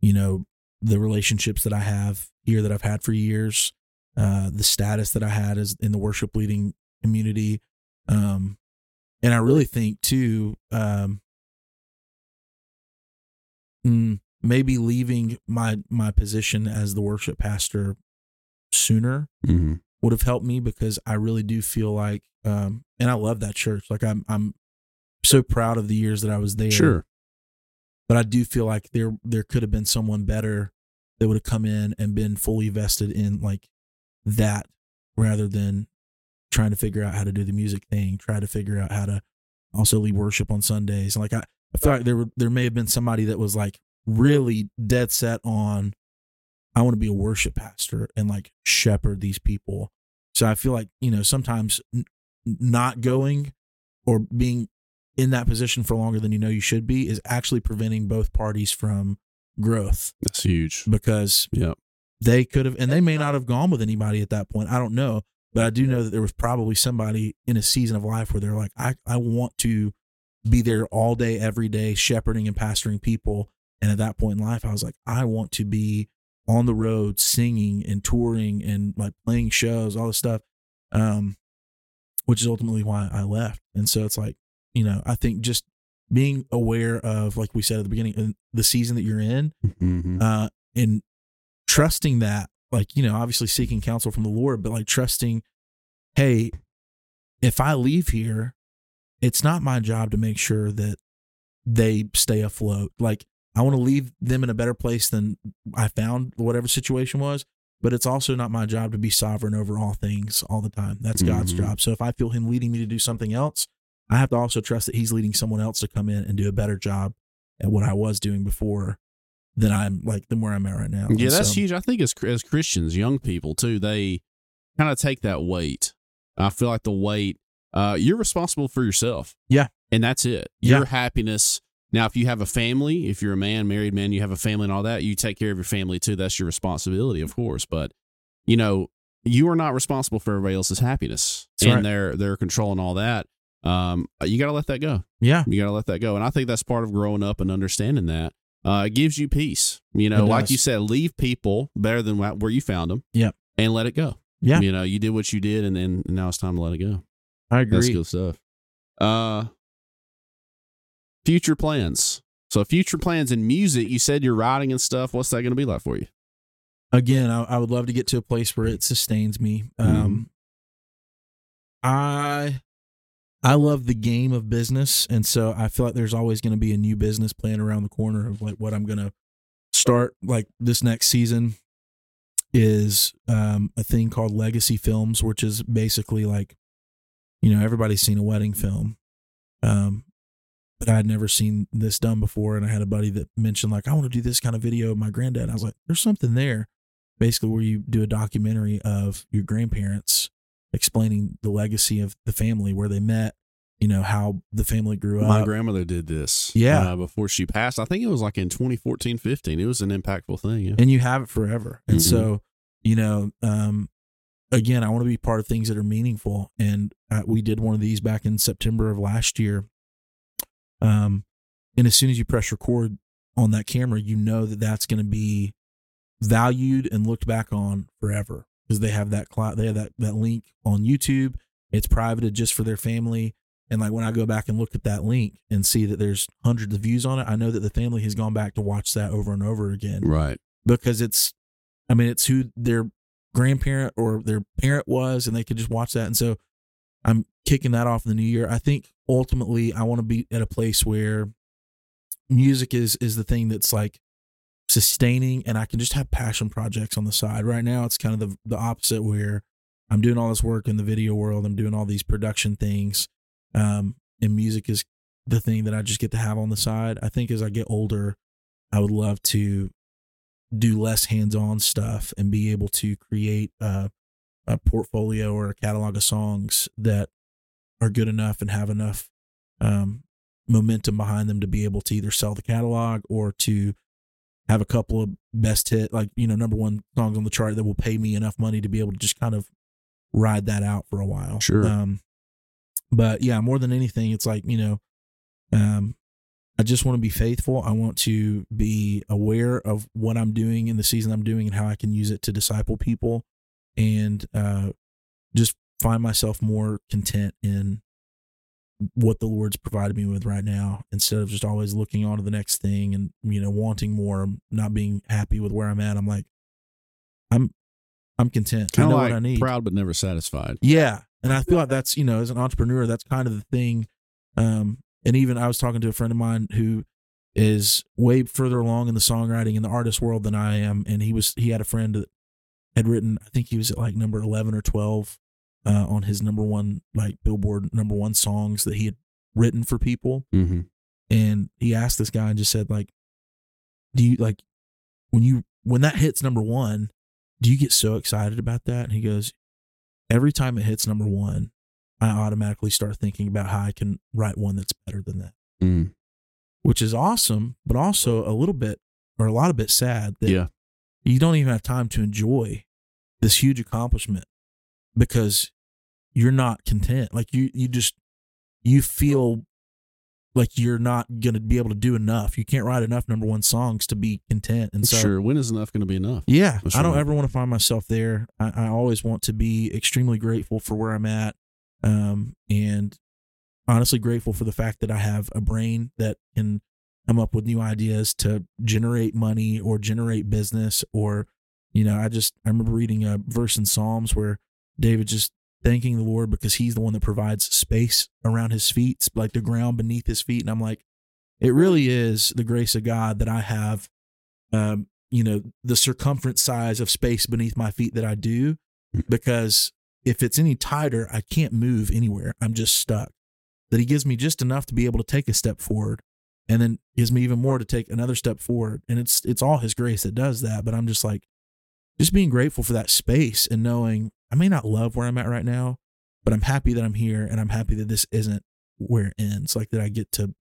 you know, the relationships that I have here that I've had for years, uh, the status that I had as in the worship leading community, um, and I really think too, um, mm, maybe leaving my my position as the worship pastor sooner Mm-hmm. would have helped me because I really do feel like, um, and I love that church. Like I'm, I'm so proud of the years that I was there. Sure. but I do feel like there, there could have been someone better that would have come in and been fully vested in like that, rather than trying to figure out how to do the music thing, try to figure out how to also lead worship on Sundays. Like I, I feel like there, were, there may have been somebody that was like really dead set on I want to be a worship pastor and like shepherd these people. So I feel like, you know, sometimes not going or being in that position for longer than you know you should be is actually preventing both parties from growth That's huge. because yeah. they could have, and they may not have gone with anybody at that point. I don't know. But I do know that there was probably somebody in a season of life where they're like, I, I want to be there all day, every day, shepherding and pastoring people. And at that point in life, I was like, I want to be on the road singing and touring and like playing shows, all this stuff. Um, which is ultimately why I left. And so it's like, you know, I think just being aware of, like we said at the beginning, uh, the season that you're in, Mm-hmm. uh, and trusting that, like, you know, obviously seeking counsel from the Lord, but like trusting, hey, if I leave here, it's not my job to make sure that they stay afloat. Like, I want to leave them in a better place than I found whatever situation was, but it's also not my job to be sovereign over all things all the time. That's God's Mhm. job. So if I feel Him leading me to do something else, I have to also trust that He's leading someone else to come in and do a better job at what I was doing before than I'm like than where I'm at right now. Yeah, And that's so- huge. I think as as Christians, young people too, they kind of take that weight. I feel like the weight. Uh, you're responsible for yourself. Yeah. and that's it. Yeah. Your happiness. Now, if you have a family, if you're a man, married man, you have a family and all that, you take care of your family too. That's your responsibility, of course. But you know, you are not responsible for everybody else's happiness That's and right. their their control and all that. Um, you got to let that go. Yeah. You got to let that go. And I think that's part of growing up and understanding that. Uh, it gives you peace. You know, like you said, leave people better than where you found them. Yep. And let it go. Yeah. You know, you did what you did, and then now it's time to let it go. I agree. That's good stuff. Uh, future plans. So, future plans in music. You said you're writing and stuff. What's that going to be like for you? Again, I, I would love to get to a place where it sustains me. Mm-hmm. Um, I I love the game of business, and so I feel like there's always going to be a new business plan around the corner of like what I'm going to start. Like this next season is um, a thing called Legacy Films, which is basically like, you know, everybody's seen a wedding film, um, but I had never seen this done before. And I had a buddy that mentioned like, I want to do this kind of video of my granddad. And I was like, there's something there, basically where you do a documentary of your grandparents explaining the legacy of the family, where they met, you know, how the family grew up. My grandmother did this. Yeah. Uh, before she passed. I think it was like in 2014, 15. It was an impactful thing. Yeah. and you have it forever. And Mhm. so, you know, um, again, I want to be part of things that are meaningful. And uh, we did one of these back in September of last year. Um, and as soon as you press record on that camera, you know that that's going to be valued and looked back on forever. because they have that cloud, they have that that link on YouTube. It's privated just for their family. And like when I go back and look at that link and see that there's hundreds of views on it, I know that the family has gone back to watch that over and over again Right. because it's, I mean, it's who their grandparent or their parent was, and they could just watch that. And so I'm kicking that off in the new year. I think ultimately I want to be at a place where music is is the thing that's like sustaining and I can just have passion projects on the side. Right now it's kind of the the opposite where I'm doing all this work in the video world, I'm doing all these production things. Um and music is the thing that I just get to have on the side. I think as I get older, I would love to do less hands-on stuff and be able to create a, a portfolio or a catalog of songs that are good enough and have enough um, momentum behind them to be able to either sell the catalog or to have a couple of best hit like you know number one songs on the chart that will pay me enough money to be able to just kind of ride that out for a while. Sure. um but yeah more than anything it's like you know um i just want to be faithful. I want to be aware of what i'm doing in the season i'm doing and how i can use it to disciple people and uh just find myself more content in what the Lord's provided me with right now instead of just always looking on to the next thing and you know wanting more, not being happy with where I'm at. I'm like, I'm I'm content. Kind I of know like what I need. proud but never satisfied. Yeah. And I feel like that's, you know, as an entrepreneur, that's kind of the thing. Um, and even I was talking to a friend of mine who is way further along in the songwriting in the artist world than I am. And he was, he had a friend that had written, I think he was at like number 11 or 12 uh, on his number one, like Billboard number one songs that he had written for people. Mm-hmm. And he asked this guy and just said, like, do you like when you, when that hits number one, do you get so excited about that? And he goes, every time it hits number one, I automatically start thinking about how I can write one that's better than that, Mm. which is awesome, but also a little bit or a lot of bit sad that Yeah. you don't even have time to enjoy this huge accomplishment because you're not content. Like you, you just, you feel like you're not going to be able to do enough. You can't write enough number one songs to be content. And so, sure. When is enough going to be enough? yeah, That's I don't right. ever want to find myself there. I, I always want to be extremely grateful for where I'm at, um, and honestly grateful for the fact that I have a brain that can come up with new ideas to generate money or generate business. Or, you know, I just I remember reading a verse in Psalms where David just thanking the Lord because He's the one that provides space around His feet, like the ground beneath His feet, and I'm like, it really is the grace of God that I have um, you know, the circumference size of space beneath my feet that I do, because if it's any tighter, I can't move anywhere. I'm just stuck. That he gives me just enough to be able to take a step forward and then gives me even more to take another step forward. And it's it's all his grace that does that. But I'm just like just being grateful for that space and knowing I may not love where I'm at right now, but I'm happy that I'm here and I'm happy that this isn't where it ends. Like that I get to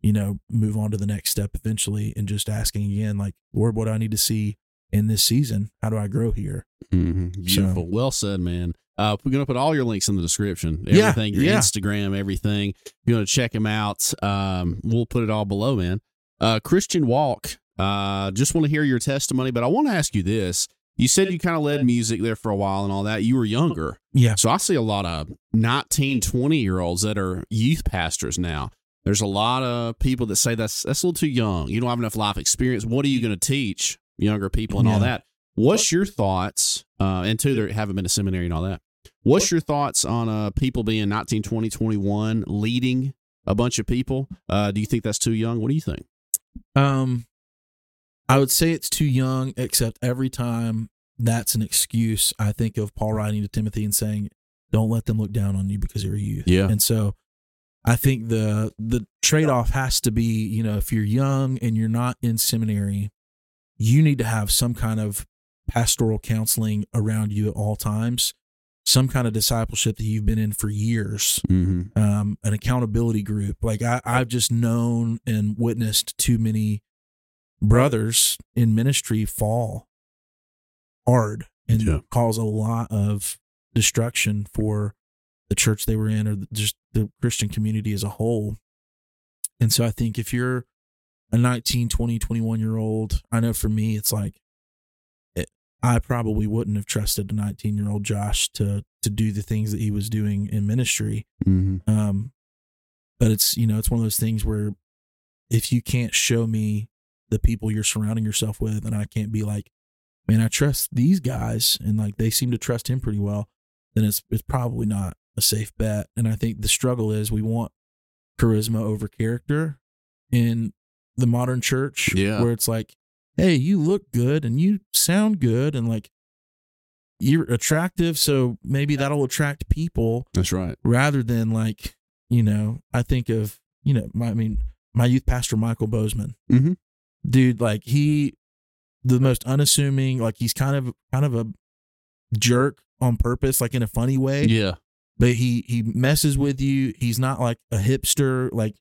you know, move on to the next step eventually and just asking again, like, Lord, what do I need to see in this season? How do I grow here? hmm Beautiful. Well said, man. Uh, we're going to put all your links in the description. Yeah, Everything, your yeah. Instagram, everything. If you want to check him out, um, we'll put it all below, man. Uh, Christian Walk, uh, just want to hear your testimony, but I want to ask you this. You said you kind of led music there for a while and all that. You were younger. Yeah. So I see a lot of 19, 20 year olds that are youth pastors now. There's a lot of people that say that's that's a little too young. You don't have enough life experience. What are you going to teach younger people and all that? What's your thoughts? Uh, and two, there haven't been a seminary and all that. What's your thoughts on uh, people being 19, 20, 21, leading a bunch of people? Uh, do you think that's too young? What do you think? Um, I would say it's too young, except every time that's an excuse, I think of Paul writing to Timothy and saying, Don't let them look down on you because you're a youth. Yeah. And so I think the the trade off has to be, you know, if you're young and you're not in seminary, you need to have some kind of pastoral counseling around you at all times, some kind of discipleship that you've been in for years Mm-hmm. um, an accountability group. Like I, I've just known and witnessed too many brothers in ministry fall hard and Yeah. cause a lot of destruction for the church they were in or just the Christian community as a whole. And so I think if you're a 19, 20, 21 year old, I know for me, it's like, it, I probably wouldn't have trusted a 19 year old Josh to to do the things that he was doing in ministry. Mm-hmm. Um, but it's you know it's one of those things where if you can't show me the people you're surrounding yourself with, and I can't be like, man, I trust these guys, and like they seem to trust him pretty well, then it's it's probably not a safe bet. And I think the struggle is we want charisma over character in the modern church, Yeah. where it's like, hey, you look good and you sound good, and like you're attractive, so maybe that'll attract people That's right. rather than like you know i think of you know my, i mean my youth pastor michael bozeman Mhm. Dude like he the most unassuming like he's kind of kind of a jerk on purpose like in a funny way Yeah. but he he messes with you he's not like a hipster like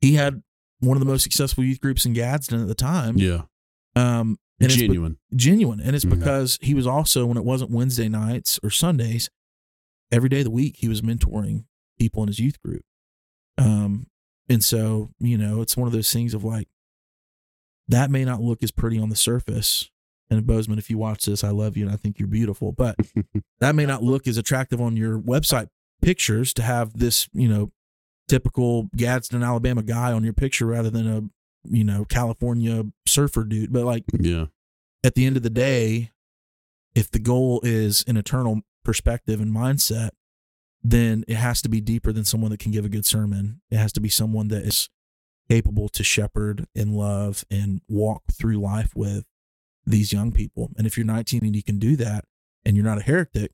he had one of the most successful youth groups in gadsden at the time Yeah. um and it's be- Genuine. genuine and it's Okay. because he was also when it wasn't wednesday nights or sundays every day of the week he was mentoring people in his youth group um and so you know it's one of those things of like that may not look as pretty on the surface and bozeman if you watch this i love you and i think you're beautiful but [laughs] that may not look as attractive on your website pictures to have this you know typical gadsden alabama guy on your picture rather than a you know california surfer dude but like yeah. at the end of the day, if the goal is an eternal perspective and mindset, then it has to be deeper than someone that can give a good sermon. It has to be someone that is capable to shepherd and love and walk through life with these young people. And if you're 19 and you can do that and you're not a heretic,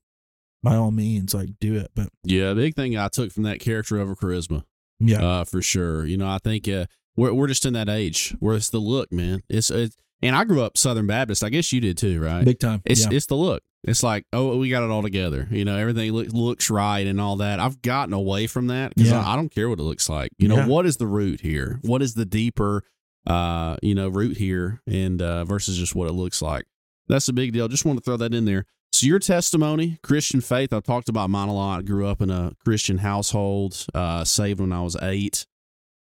by all means, like do it. But Yeah. Big thing I took from that character over charisma. yeah, uh, for sure. You know, I think uh, we're we're just in that age where it's the look, man. It's it, and I grew up Southern Baptist. I guess you did too, right? big time. It's yeah. it's the look. It's like oh, we got it all together. You know, everything look, looks right and all that. I've gotten away from that because Yeah. I, I don't care what it looks like. You know, Yeah. what is the root here? What is the deeper, uh, you know, root here, and uh, versus just what it looks like. That's a big deal. Just want to throw that in there. So your testimony, Christian faith. I've talked about mine a lot. Grew up in a Christian household. Uh, saved when I was eight.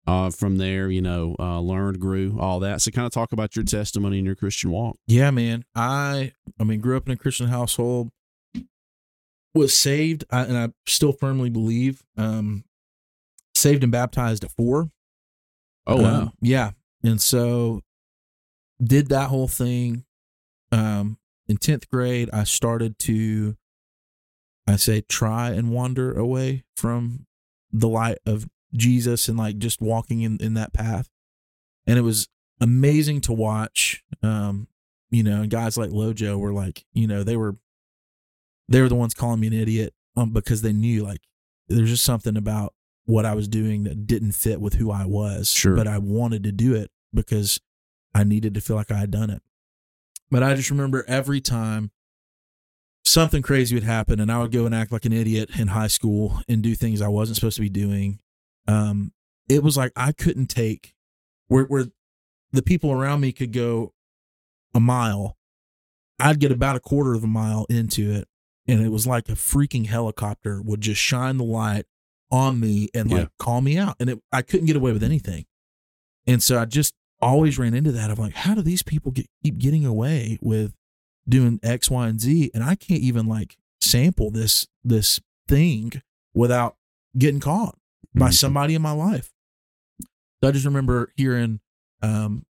Uh, from there, you know, uh, learned, grew, all that. So, kind of talk about your testimony and your Christian walk. Yeah, man. I I mean, grew up in a Christian household, was saved, I, and I still firmly believe um, saved and baptized at four. Oh Um, yeah, and so did that whole thing. Um, in tenth grade, I started to, I say, try and wander away from the light of Jesus and like just walking in in that path, and it was amazing to watch. Um, you know, and guys like Lojo were like, you know, they were they were the ones calling me an idiot um, because they knew like there's just something about what I was doing that didn't fit with who I was. Sure. But I wanted to do it because I needed to feel like I had done it. But I just remember every time something crazy would happen and I would go and act like an idiot in high school and do things I wasn't supposed to be doing. Um, it was like I couldn't take where where the people around me could go a mile. I'd get about a quarter of a mile into it, and it was like a freaking helicopter would just shine the light on me and like Yeah. call me out, and it, I couldn't get away with anything. And so I just always ran into that of like, how do these people get, keep getting away with doing X, Y, and Z, and I can't even like sample this this thing without getting caught by Mhm. somebody in my life. So I just remember hearing um,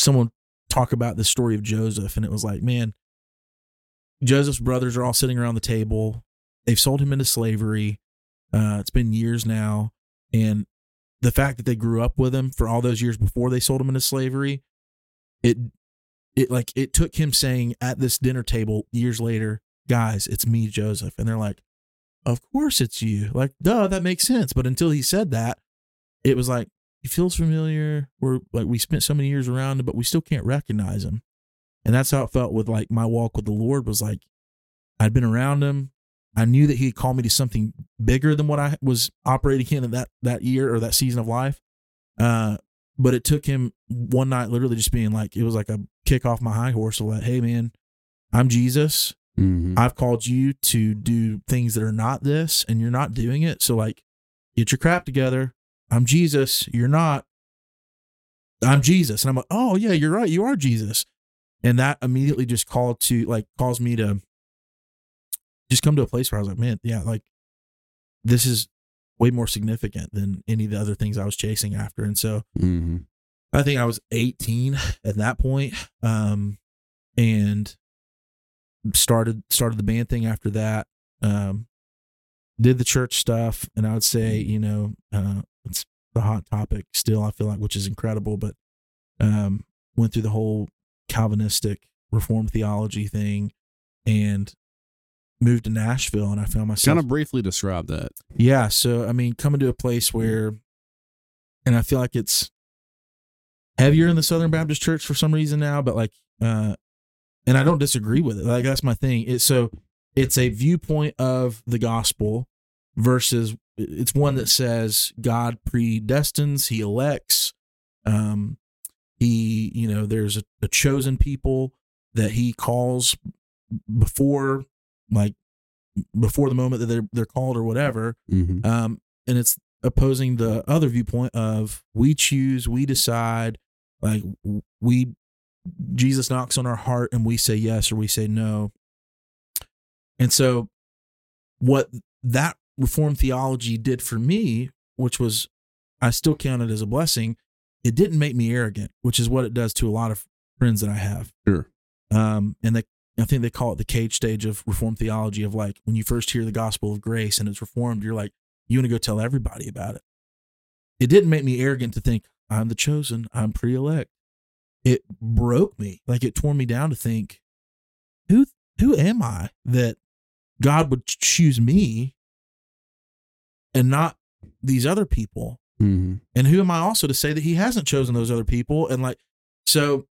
someone talk about the story of Joseph, and it was like, man, Joseph's brothers are all sitting around the table. They've sold him into slavery. Uh, it's been years now, and the fact that they grew up with him for all those years before they sold him into slavery, it it like it took him saying at this dinner table years later, guys, it's me, Joseph, and they're like, of course it's you. Like, duh, that makes sense. But until he said that, it was like he feels familiar. We're like we spent so many years around him, but we still can't recognize him. And that's how it felt with like my walk with the Lord was like I'd been around him. I knew that he had called me to something bigger than what I was operating in that that year or that season of life. Uh, but it took him one night, literally just being like, it was like a kick off my high horse of like, hey man, I'm Jesus. Mhm. I've called you to do things that are not this, and you're not doing it. So like, get your crap together. I'm Jesus. You're not. I'm Jesus. And I'm like, oh yeah, you're right. You are Jesus. and that immediately just called to like caused me to just come to a place where I was like, man, yeah, like this is way more significant than any of the other things I was chasing after. And so Mm-hmm. I think I was 18 at that point, um, and started started the band thing after that. Um, did the church stuff, and I would say, you know, uh, it's the hot topic still. I feel like, which is incredible, but um, went through the whole Calvinistic Reformed theology thing, and moved to Nashville, and I found myself Kind of briefly describe that. yeah. So, I mean, coming to a place where, and I feel like it's heavier in the Southern Baptist Church for some reason now, but like, uh, and I don't disagree with it. Like, that's my thing. It's so it's a viewpoint of the gospel versus it's one that says God predestines, he elects, um, he, you know, there's a, a chosen people that he calls before, like, before the moment that they're they're called or whatever. Mm-hmm. Um, and it's opposing the other viewpoint of we choose, we decide, like we Jesus knocks on our heart and we say yes or we say no. And so what that reformed theology did for me, which was I still count it as a blessing, it didn't make me arrogant, which is what it does to a lot of friends that I have. Sure. Um, and they, I think they call it the cage stage of reformed theology of like when you first hear the gospel of grace and it's reformed, you're like, you want to go tell everybody about it. It didn't make me arrogant to think I'm the chosen, I'm pre elect. It broke me. Like it tore me down to think, who who am I that God would choose me and not these other people? Mm-hmm. And who am I also to say that he hasn't chosen those other people? And like, so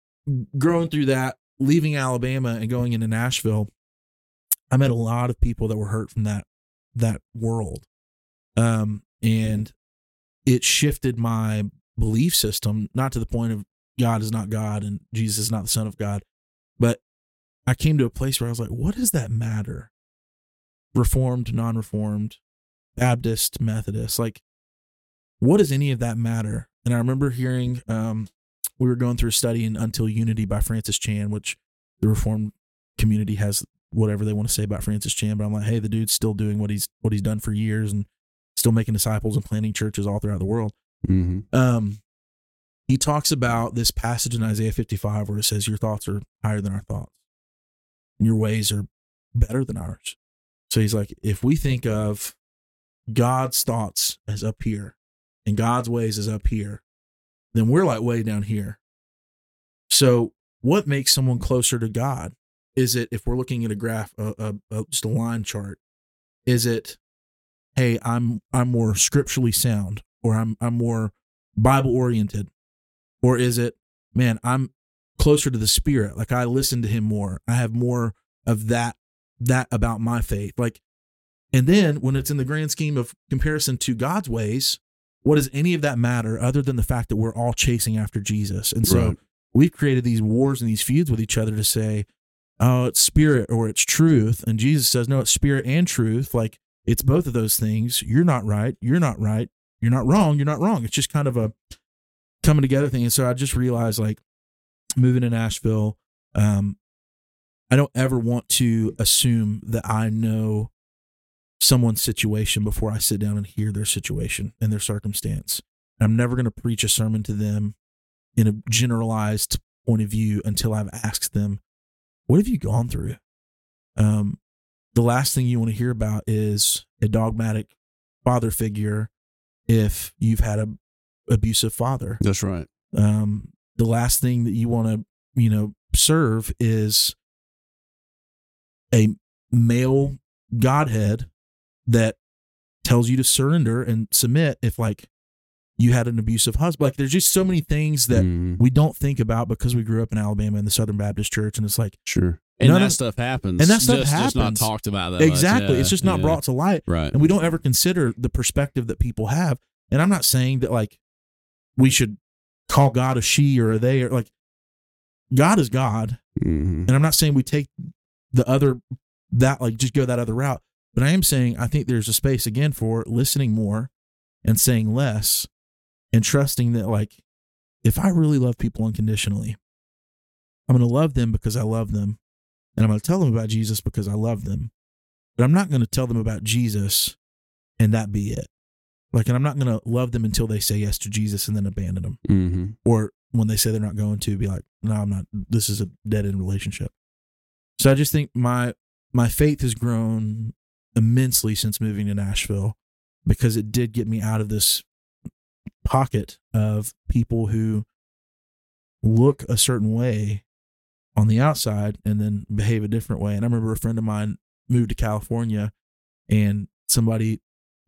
growing through that, leaving Alabama and going into Nashville, I met a lot of people that were hurt from that that world, um, and it shifted my belief system. Not to the point of God is not God and Jesus is not the Son of God, but I came to a place where I was like, what does that matter? Reformed, non-reformed, Baptist, Methodist, like what does any of that matter? And I remember hearing um, we were going through a study in Until Unity by Francis Chan, which the Reformed community has whatever they want to say about Francis Chan, but I'm like, hey, the dude's still doing what he's what he's done for years and still making disciples and planting churches all throughout the world. Mm-hmm. Um, he talks about this passage in Isaiah 55 where it says, Your thoughts are higher than our thoughts, and your ways are better than ours. So he's like, if we think of God's thoughts as up here and God's ways as up here, then we're like way down here. So, what makes someone closer to God? Is it if we're looking at a graph, a, just a line chart? Is it, hey, I'm I'm more scripturally sound, or I'm I'm more Bible oriented, or is it, man, I'm closer to the Spirit, like I listen to Him more, I have more of that that about my faith, like, and then when it's in the grand scheme of comparison to God's ways, what does any of that matter other than the fact that we're all chasing after Jesus? And so Right. we've created these wars and these feuds with each other to say, oh, it's spirit or it's truth. And Jesus says, no, it's spirit and truth. Like it's both of those things. You're not right. You're not right. You're not wrong. You're not wrong. It's just kind of a coming together thing. And so I just realized like moving to Nashville, um, I don't ever want to assume that I know someone's situation before I sit down and hear their situation and their circumstance. I'm never going to preach a sermon to them in a generalized point of view until I've asked them, "What have you gone through?" Um, the last thing you want to hear about is a dogmatic father figure if you've had a abusive father. That's right. Um, the last thing that you want to, you know, serve is a male godhead that tells you to surrender and submit if like you had an abusive husband. Like there's just so many things that Mhm. we don't think about because we grew up in Alabama in the Southern Baptist Church, and it's like Sure. And None that of- stuff happens. and that stuff just, Just not talked about that exactly, Yeah, it's just not yeah. brought to light, Right. and we don't ever consider the perspective that people have. And I'm not saying that like we should call God a she or a they or like God is God, hmm and I'm not saying we take the other that like just go that other route, but I am saying I think there's a space again for listening more and saying less and trusting that like if I really love people unconditionally, I'm going to love them because I love them. And I'm going to tell them about Jesus because I love them. But I'm not going to tell them about Jesus and that be it. Like, and I'm not going to love them until they say yes to Jesus and then abandon them. Mm-hmm. Or when they say they're not going to, be like, no, I'm not. This is a dead end relationship. So I just think my my faith has grown immensely since moving to Nashville because it did get me out of this pocket of people who look a certain way on the outside and then behave a different way. And I remember a friend of mine moved to California and somebody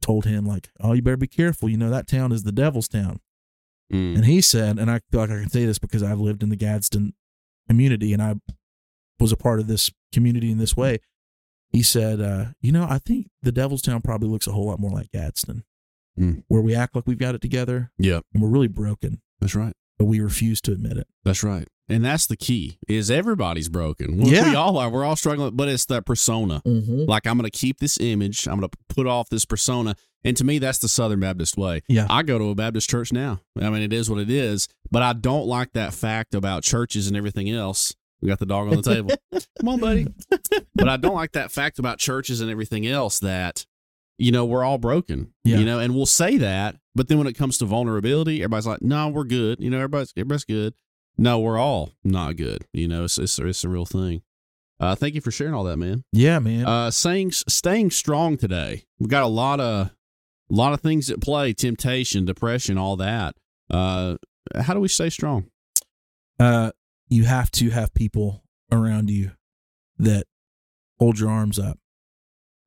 told him like, "Oh, you better be careful. You know that town is the devil's town." Mm. And he said, and I feel like I can say this because I've lived in the Gadsden community and I was a part of this community in this way. He said, uh, you know, I think the Devil's Town probably looks a whole lot more like Gadsden, Mm. where we act like we've got it together yeah, and we're really broken, That's right. but we refuse to admit it. That's right. And that's the key is everybody's broken. Well, Yeah. We all are. We're all struggling, but it's that persona. Mm-hmm. Like I'm going to keep this image. I'm going to put off this persona. And to me, that's the Southern Baptist way. Yeah. I go to a Baptist church now. I mean, it is what it is, but I don't like that fact about churches and everything else. We got the dog on the table. [laughs] Come on, buddy. But I don't like that fact about churches and everything else that, you know, we're all broken. Yeah. You know, and we'll say that, but then when it comes to vulnerability, everybody's like, no, we're good. You know, everybody's everybody's good. No, we're all not good. You know, it's it's, it's a real thing. Uh, thank you for sharing all that, man. Yeah, man. Uh, saying staying strong today. We've got a lot of a lot of things at play: temptation, depression, all that. Uh, how do we stay strong? uh, you have to have people around you that hold your arms up.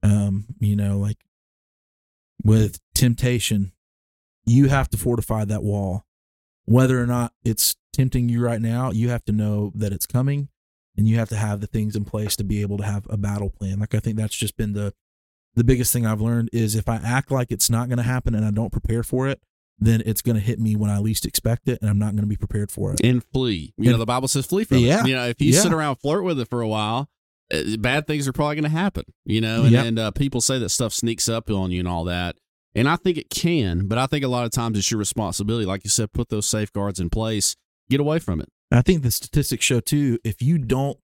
Um, you know, like with temptation, you have to fortify that wall. Whether or not it's tempting you right now, you have to know that it's coming and you have to have the things in place to be able to have a battle plan. Like I think that's just been the the biggest thing I've learned is if I act like it's not going to happen and I don't prepare for it, then it's going to hit me when I least expect it and I'm not going to be prepared for it. And flee. You know, the Bible says flee from Yeah. it. You know, if you Yeah. sit around flirt with it for a while, uh, bad things are probably going to happen. You know, and, Yep. and uh, people say that stuff sneaks up on you and all that. And I think it can, but I think a lot of times it's your responsibility. Like you said, put those safeguards in place. Get away from it. I think the statistics show too, if you don't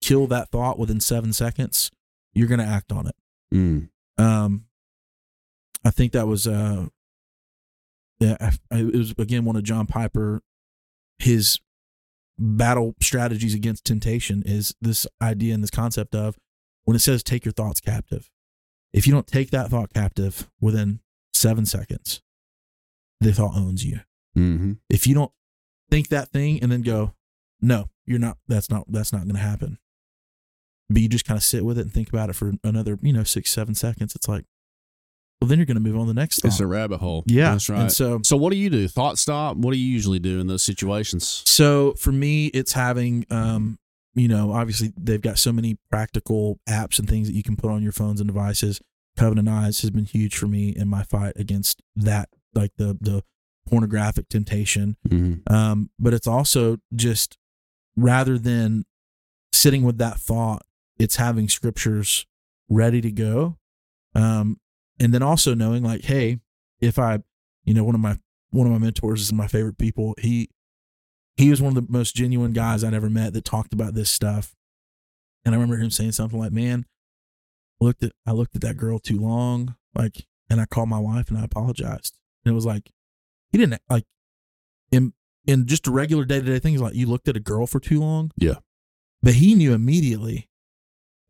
kill that thought within seven seconds, you're going to act on it. Mm. Um, I think that was, uh, yeah, it was again one of John Piper. His battle strategies against temptation is this idea and this concept of when it says take your thoughts captive. If you don't take that thought captive within seven seconds, the thought owns you. hmm if you don't think that thing and then go no you're not that's not that's not going to happen but you just kind of sit with it and think about it for another you know six seven seconds it's like well then you're going to move on to the next It's a rabbit hole. yeah That's right. and so So what do you do? Thought stop? What do you usually do in those situations? so for me it's having um you know obviously they've got so many practical apps and things that you can put on your phones and devices covenant eyes has been huge for me in my fight against that like the the pornographic temptation Mm-hmm. Um, but it's also just rather than sitting with that thought, it's having scriptures ready to go. Um, and then also knowing like, hey, if I, you know, one of my one of my mentors is my favorite people. He he was one of the most genuine guys I'd ever met that talked about this stuff. And I remember him saying something like, "Man, looked at I looked at that girl too long, like, and I called my wife and I apologized." And it was like he didn't like in in just a regular day to day things like you looked at a girl for too long. Yeah. But he knew immediately.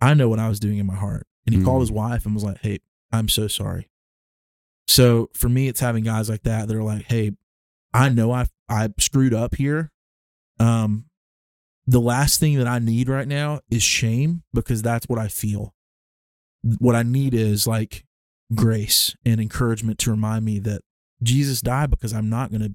I know what I was doing in my heart, and he Mhm. called his wife and was like, "Hey, I'm so sorry." So for me, it's having guys like that that are like, "Hey, I know I I screwed up here. Um, the last thing that I need right now is shame because that's what I feel. What I need is like grace and encouragement to remind me that Jesus died because I'm not going to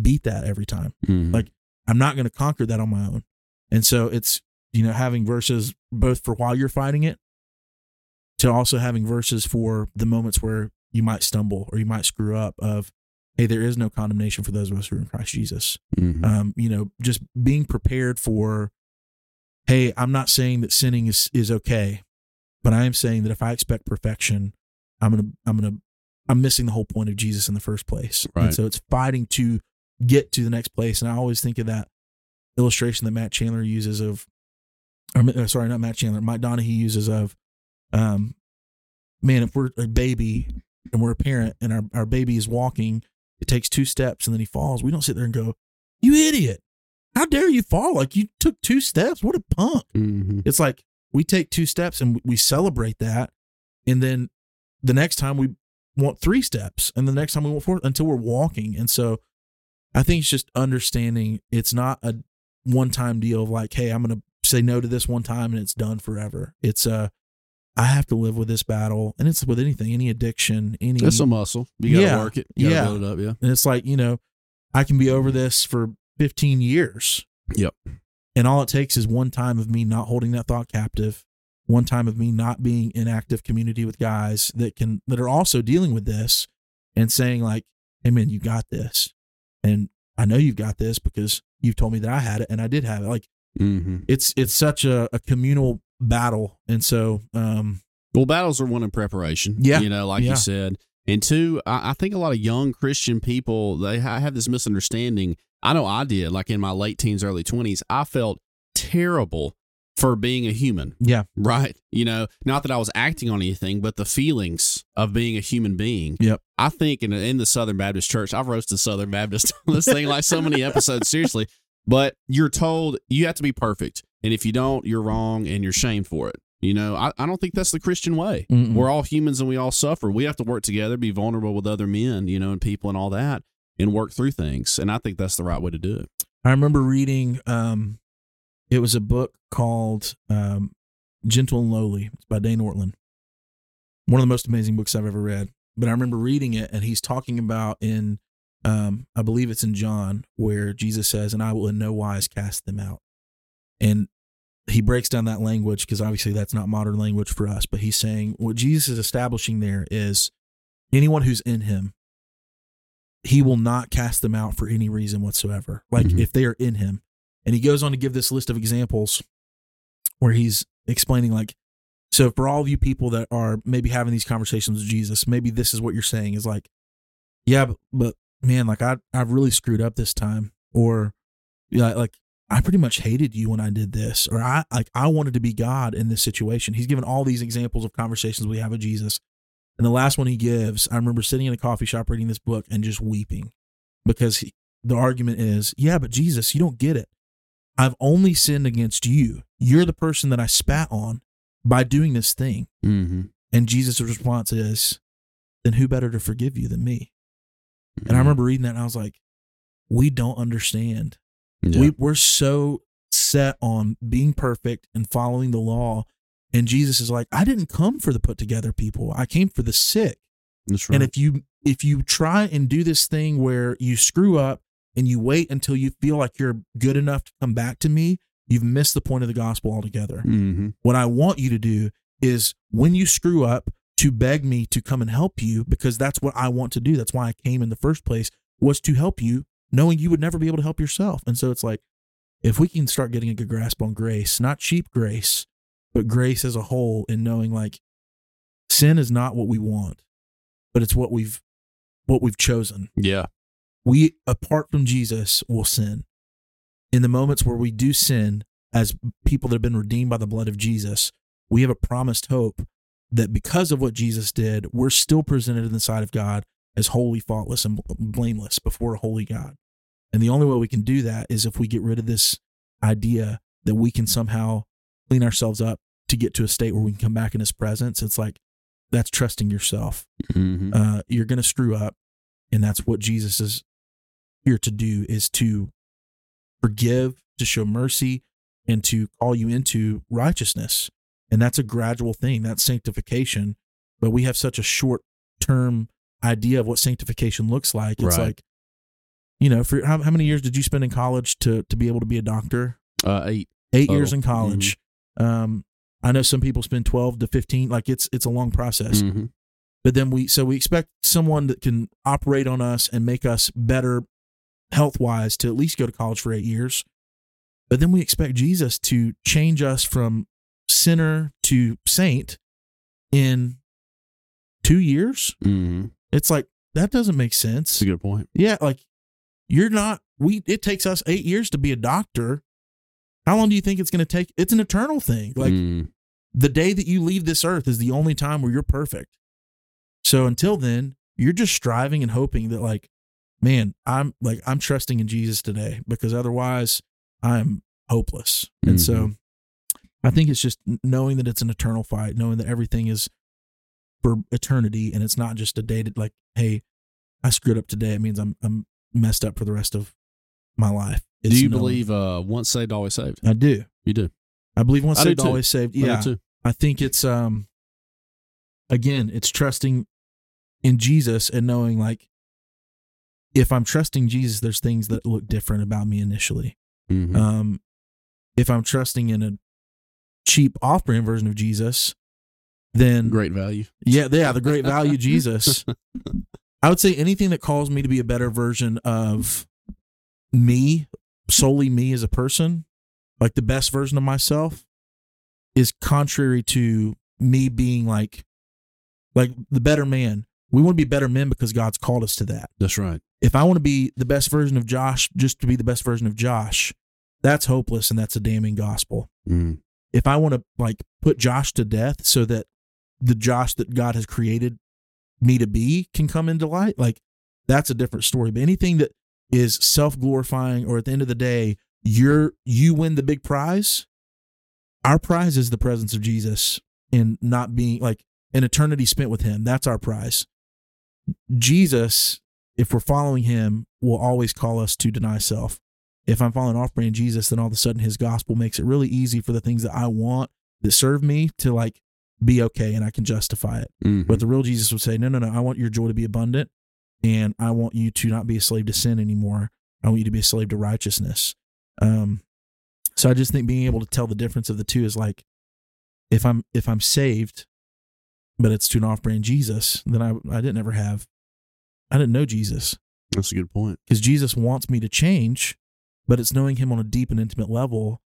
beat that every time. Mm-hmm. Like I'm not going to conquer that on my own. And so it's you know having verses both for while you're fighting it to also having verses for the moments where you might stumble or you might screw up of hey there is no condemnation for those of us who are in Christ Jesus Mhm. um, you know, just being prepared for, hey, I'm not saying that sinning is is okay, but I am saying that if I expect perfection, I'm gonna I'm gonna I'm missing the whole point of Jesus in the first place. Right. And so it's fighting to get to the next place. And I always think of that illustration that Matt Chandler uses of, or uh, sorry, not Matt Chandler, Mike Donehey uses of, um, man, if we're a baby and we're a parent and our, our baby is walking, it takes two steps and then he falls. We don't sit there and go, you idiot. How dare you fall? Like you took two steps. What a punk. Mm-hmm. It's like we take two steps and we celebrate that. And then the next time we want three steps and the next time we want four until we're walking. And so I think it's just understanding it's not a one time deal of like, hey, I'm going to say no to this one time and it's done forever. It's a, I have to live with this battle. And it's with anything, any addiction, any. It's a muscle. You got to Yeah. work it. You got to Yeah. build it up. Yeah. and it's like, you know, I can be over this for 15 years. Yep. And all it takes is one time of me not holding that thought captive, one time of me not being in active community with guys that can that are also dealing with this and saying like, "Hey man, you got this." And I know you've got this because you've told me that I had it and I did have it. Like Mm-hmm. it's it's such a, a communal battle. And so um Well, battles are one in preparation. Yeah. You know, like Yeah. you said. And two, I, I think a lot of young Christian people, they ha- have this misunderstanding. I know I did, like in my late teens, early 20s. I felt terrible for being a human, yeah, right? You know, not that I was acting on anything, but the feelings of being a human being. Yep. I think in, in the Southern Baptist Church, I've roasted Southern Baptist on [laughs] this thing like so many episodes, seriously. But you're told you have to be perfect. And if you don't, you're wrong and you're shamed for it. You know, I, I don't think that's the Christian way. Mm-mm. We're all humans and we all suffer. We have to work together, be vulnerable with other men, you know, and people and all that, and work through things. And I think that's the right way to do it. I remember reading um it was a book called um Gentle and Lowly. It's by Dane Ortlund. One of the most amazing books I've ever read. But I remember reading it and he's talking about in um I believe it's in John where Jesus says, And I will in no wise cast them out. And he breaks down that language because obviously that's not modern language for us, but he's saying what Jesus is establishing there is anyone who's in him, he will not cast them out for any reason whatsoever. Like Mhm. if they are in him. And he goes on to give this list of examples where he's explaining like so for all of you people that are maybe having these conversations with Jesus, maybe this is what you're saying is like, yeah, but, but man, like I I've really screwed up this time, or yeah, like I pretty much hated you when I did this, or I like I wanted to be God in this situation. He's given all these examples of conversations we have with Jesus, and the last one he gives, I remember sitting in a coffee shop reading this book and just weeping because he, the argument is, yeah, but Jesus, you don't get it. I've only sinned against you. You're the person that I spat on by doing this thing. Mm-hmm. And Jesus' response is, then who better to forgive you than me? And I remember reading that and I was like, we don't understand. Yeah. We, we're so set on being perfect and following the law. And Jesus is like, I didn't come for the put together people. I came for the sick. that's right. And if you if you try and do this thing where you screw up and you wait until you feel like you're good enough to come back to me, you've missed the point of the gospel altogether. mm-hmm. What I want you to do is when you screw up to beg me to come and help you because that's what I want to do. That's why I came in the first place was to help you knowing you would never be able to help yourself. And so it's like if we can start getting a good grasp on grace, not cheap grace, but grace as a whole and knowing like sin is not what we want, but it's what we've what we've chosen Yeah. We apart from Jesus will sin. In the moments where we do sin as people that have been redeemed by the blood of Jesus, we have a promised hope that because of what Jesus did, we're still presented in the sight of God as holy, faultless, and blameless before a holy God. And the only way we can do that is if we get rid of this idea that we can somehow clean ourselves up to get to a state where we can come back in his presence. It's like that's trusting yourself Mm-hmm. uh, you're going to screw up and that's what jesus is here to do is to forgive to show mercy and to call you into righteousness. And that's a gradual thing that's sanctification. But we have such a short term idea of what sanctification looks like. It's Right. like you know for how, how many years did you spend in college to to be able to be a doctor? Uh, eight. eight years in college. um i know some people spend 12 to 15 like it's it's a long process. Mhm. but then we so we expect someone that can operate on us and make us better health wise to at least go to college for eight years but then we expect jesus to change us from sinner to saint in two years Mhm. it's like that doesn't make sense That's a good point. yeah like you're not we it takes us eight years to be a doctor How long do you think it's going to take? It's an eternal thing. Like Mm. the day that you leave this earth is the only time where you're perfect. So until then, you're just striving and hoping that like, man, I'm like I'm trusting in Jesus today because otherwise I'm hopeless. And so I think it's just knowing that it's an eternal fight, knowing that everything is for eternity and it's not just a day that like, hey, I screwed up today. It means I'm I'm messed up for the rest of my life. do you knowing- believe uh, once saved, always saved? I do. You do. I believe once I saved, always saved. I Yeah. too. I think it's um again, it's trusting in Jesus and knowing like if I'm trusting Jesus, there's things that look different about me initially. Mhm. Um if I'm trusting in a cheap off-brand version of Jesus, then Great value. yeah, yeah, the great value [laughs] Jesus. I would say anything that calls me to be a better version of me, solely me as a person, like the best version of myself, is contrary to me being like like the better man. We want to be better men because God's called us to that. That's right. If I want to be the best version of Josh just to be the best version of Josh, that's hopeless and that's a damning gospel Mm. if I want to like put Josh to death so that the Josh that God has created me to be can come into light, like that's a different story. But anything that is self glorifying or at the end of the day, you're you win the big prize. Our prize is the presence of Jesus and not being like an eternity spent with him. That's our prize. Jesus, if we're following him, will always call us to deny self if I'm following off brand Jesus, then all of a sudden his gospel makes it really easy for the things that I want that serve me to like be okay and I can justify it. Mhm. But the real Jesus would say, no, no, no, I want your joy to be abundant and I want you to not be a slave to sin anymore. I want you to be a slave to righteousness. Um, so I just think being able to tell the difference of the two is like, if I'm, if I'm saved, but it's to an off brand Jesus, then I, I didn't ever have, I didn't know Jesus That's a good point. because Jesus wants me to change, but it's knowing him on a deep and intimate level.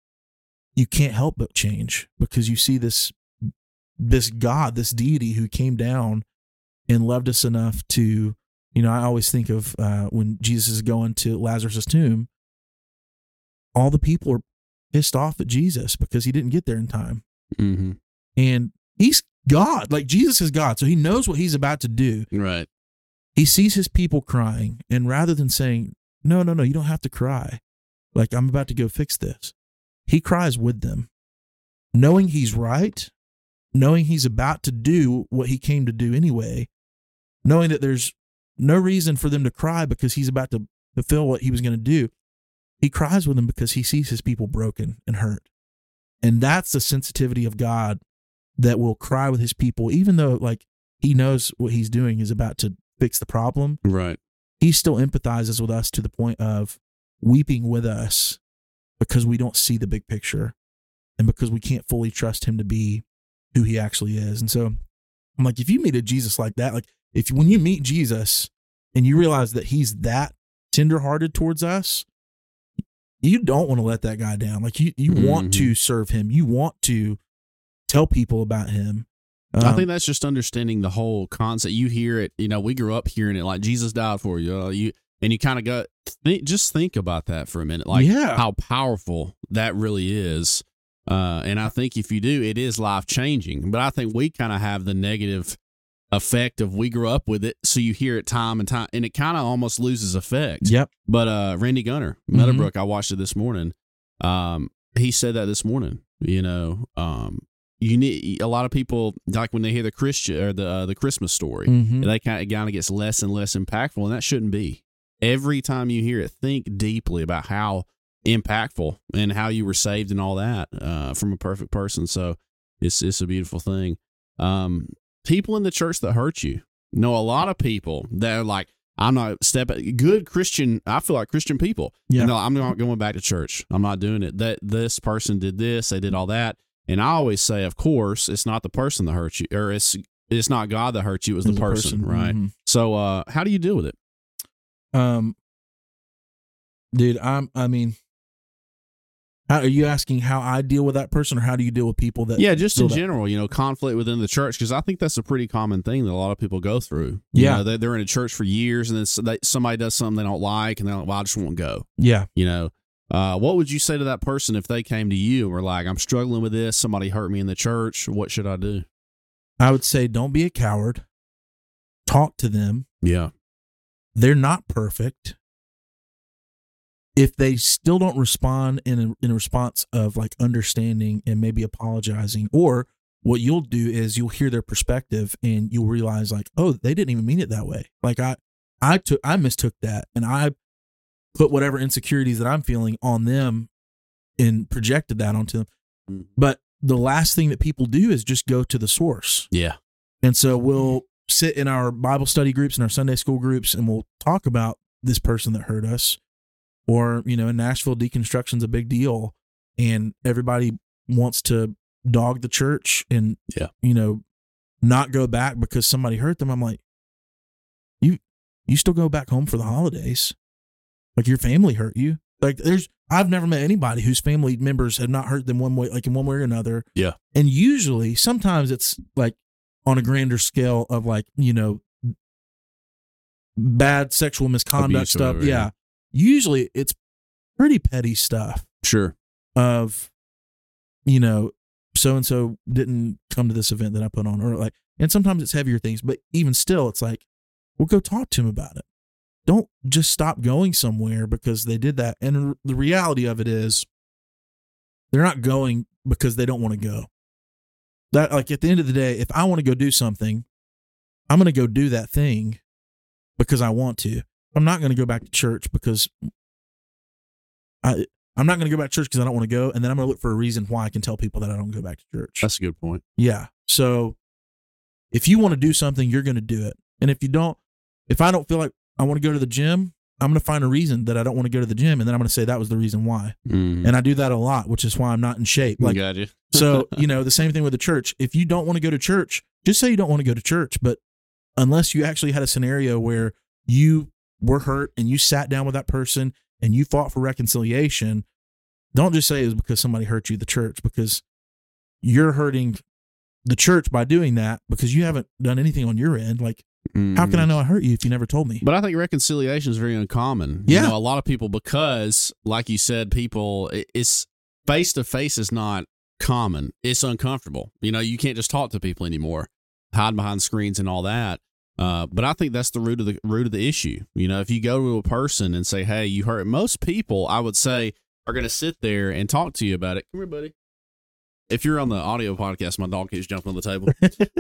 You can't help but change because you see this this God, this deity who came down and loved us enough to, you know, I always think of uh, when Jesus is going to Lazarus' tomb, all the people are pissed off at Jesus because he didn't get there in time. Mm-hmm. And he's God, like Jesus is God. So he knows what he's about to do Right. He sees his people crying and rather than saying no no no you don't have to cry. Like i'm about to go fix this he cries with them knowing he's right knowing he's about to do what he came to do anyway knowing that there's no reason for them to cry because he's about to fulfill what he was going to do. He cries with them because he sees his people broken and hurt. And that's the sensitivity of god that will cry with his people even though like he knows what he's doing is about to fix the problem Right. he still empathizes with us to the point of weeping with us because we don't see the big picture and because we can't fully trust him to be who he actually is. And so I'm like, if you meet a Jesus like that, like if when you meet Jesus and you realize that he's that tenderhearted towards us, you don't want to let that guy down. Like you, you want to mm-hmm. serve him. You want to tell people about him. I Um, think that's just understanding the whole concept. You hear it, you know, we grew up hearing it like Jesus died for you. Uh, you and you kind of go, think, just think about that for a minute, like Yeah. how powerful that really is. Uh, and I think if you do, it is life changing. But I think we kind of have the negative effect of we grew up with it, so you hear it time and time, and it kind of almost loses effect. Yep. But uh, Randy Gunner. Meadowbrook, I watched it this morning. Um, he said that this morning. You know, um, you need a lot of people like when they hear the Christian or the uh, the Christmas story, Mhm. they kind of kind of gets less and less impactful, and that shouldn't be. Every time you hear it, think deeply about how impactful and how you were saved and all that uh, from a perfect person. So it's it's a beautiful thing. Um, people in the church that hurt you know a lot of people that are like, I'm not stepping good Christian. I feel like Christian people. Yeah. No, I'm not going back to church. I'm not doing it. That this person did this, they did all that, and I always say, of course, it's not the person that hurts you, or it's it's not God that hurts you. It was the As a person, right? Mhm. So, uh, how do you deal with it? Um, dude, I'm. I mean, how, are you asking how I deal with that person, or how do you deal with people that? Yeah, just in feel that- general, you know, conflict within the church, because I think that's a pretty common thing that a lot of people go through. You Yeah. know, they, they're in a church for years, and then somebody does something they don't like, and they're like, "Well, I just won't go." Yeah. You know, Uh, what would you say to that person if they came to you and were like, "I'm struggling with this. Somebody hurt me in the church. What should I do?" I would say don't be a coward. Talk to them. Yeah. They're not perfect. If they still don't respond in a, in a response of like understanding and maybe apologizing, or what you'll do is you'll hear their perspective and you'll realize like, oh, they didn't even mean it that way. Like I, I took, I mistook that, and I put whatever insecurities that I'm feeling on them and projected that onto them. Mm. But the last thing that people do is just go to the source. Yeah. And so we'll sit in our Bible study groups and our Sunday school groups and we'll talk about this person that hurt us. Or, you know, in Nashville, deconstruction's a big deal. And everybody wants to dog the church and, Yeah. you know, not go back because somebody hurt them. I'm like, you, you still go back home for the holidays. Like your family hurt you. Like there's, I've never met anybody whose family members have not hurt them one way, like in one way or another. Yeah. And usually, sometimes it's like on a grander scale of like, you know, bad sexual misconduct Abuse stuff. whatever, yeah. yeah. Usually it's pretty petty stuff Sure. of, you know, so and so didn't come to this event that I put on, or like, and sometimes it's heavier things, but even still, it's like, we'll go talk to him about it. Don't just stop going somewhere because they did that. And the reality of it is, they're not going because they don't want to go. That, like, at the end of the day, if I want to go do something, I'm going to go do that thing because I want to. I'm not going to go back to church because I, I'm not going to go back to church because I don't want to go. And then I'm going to look for a reason why I can tell people that I don't go back to church. That's a good point. Yeah. So if you want to do something, you're going to do it. And if you don't, if I don't feel like I want to go to the gym, I'm going to find a reason that I don't want to go to the gym. And then I'm going to say that was the reason why. Mm. And I do that a lot, which is why I'm not in shape. Like, got you. [laughs] so, you know, the same thing with the church. If you don't want to go to church, just say you don't want to go to church. But unless you actually had a scenario where you were hurt and you sat down with that person and you fought for reconciliation, don't just say it was because somebody hurt you, the church, because you're hurting the church by doing that because you haven't done anything on your end. Like, how can I know I hurt you if you never told me? But I think reconciliation is very uncommon. Yeah. You know, a lot of people, because, like you said, people, it's face to face is not common. It's uncomfortable. You know, you can't just talk to people anymore, hide behind screens and all that. Uh, but I think that's the root of the root of the issue. You know, if you go to a person and say, "Hey, you hurt," most people, I would say, are going to sit there and talk to you about it. Come here, buddy. If you're on the audio podcast, my dog keeps jumping on the table.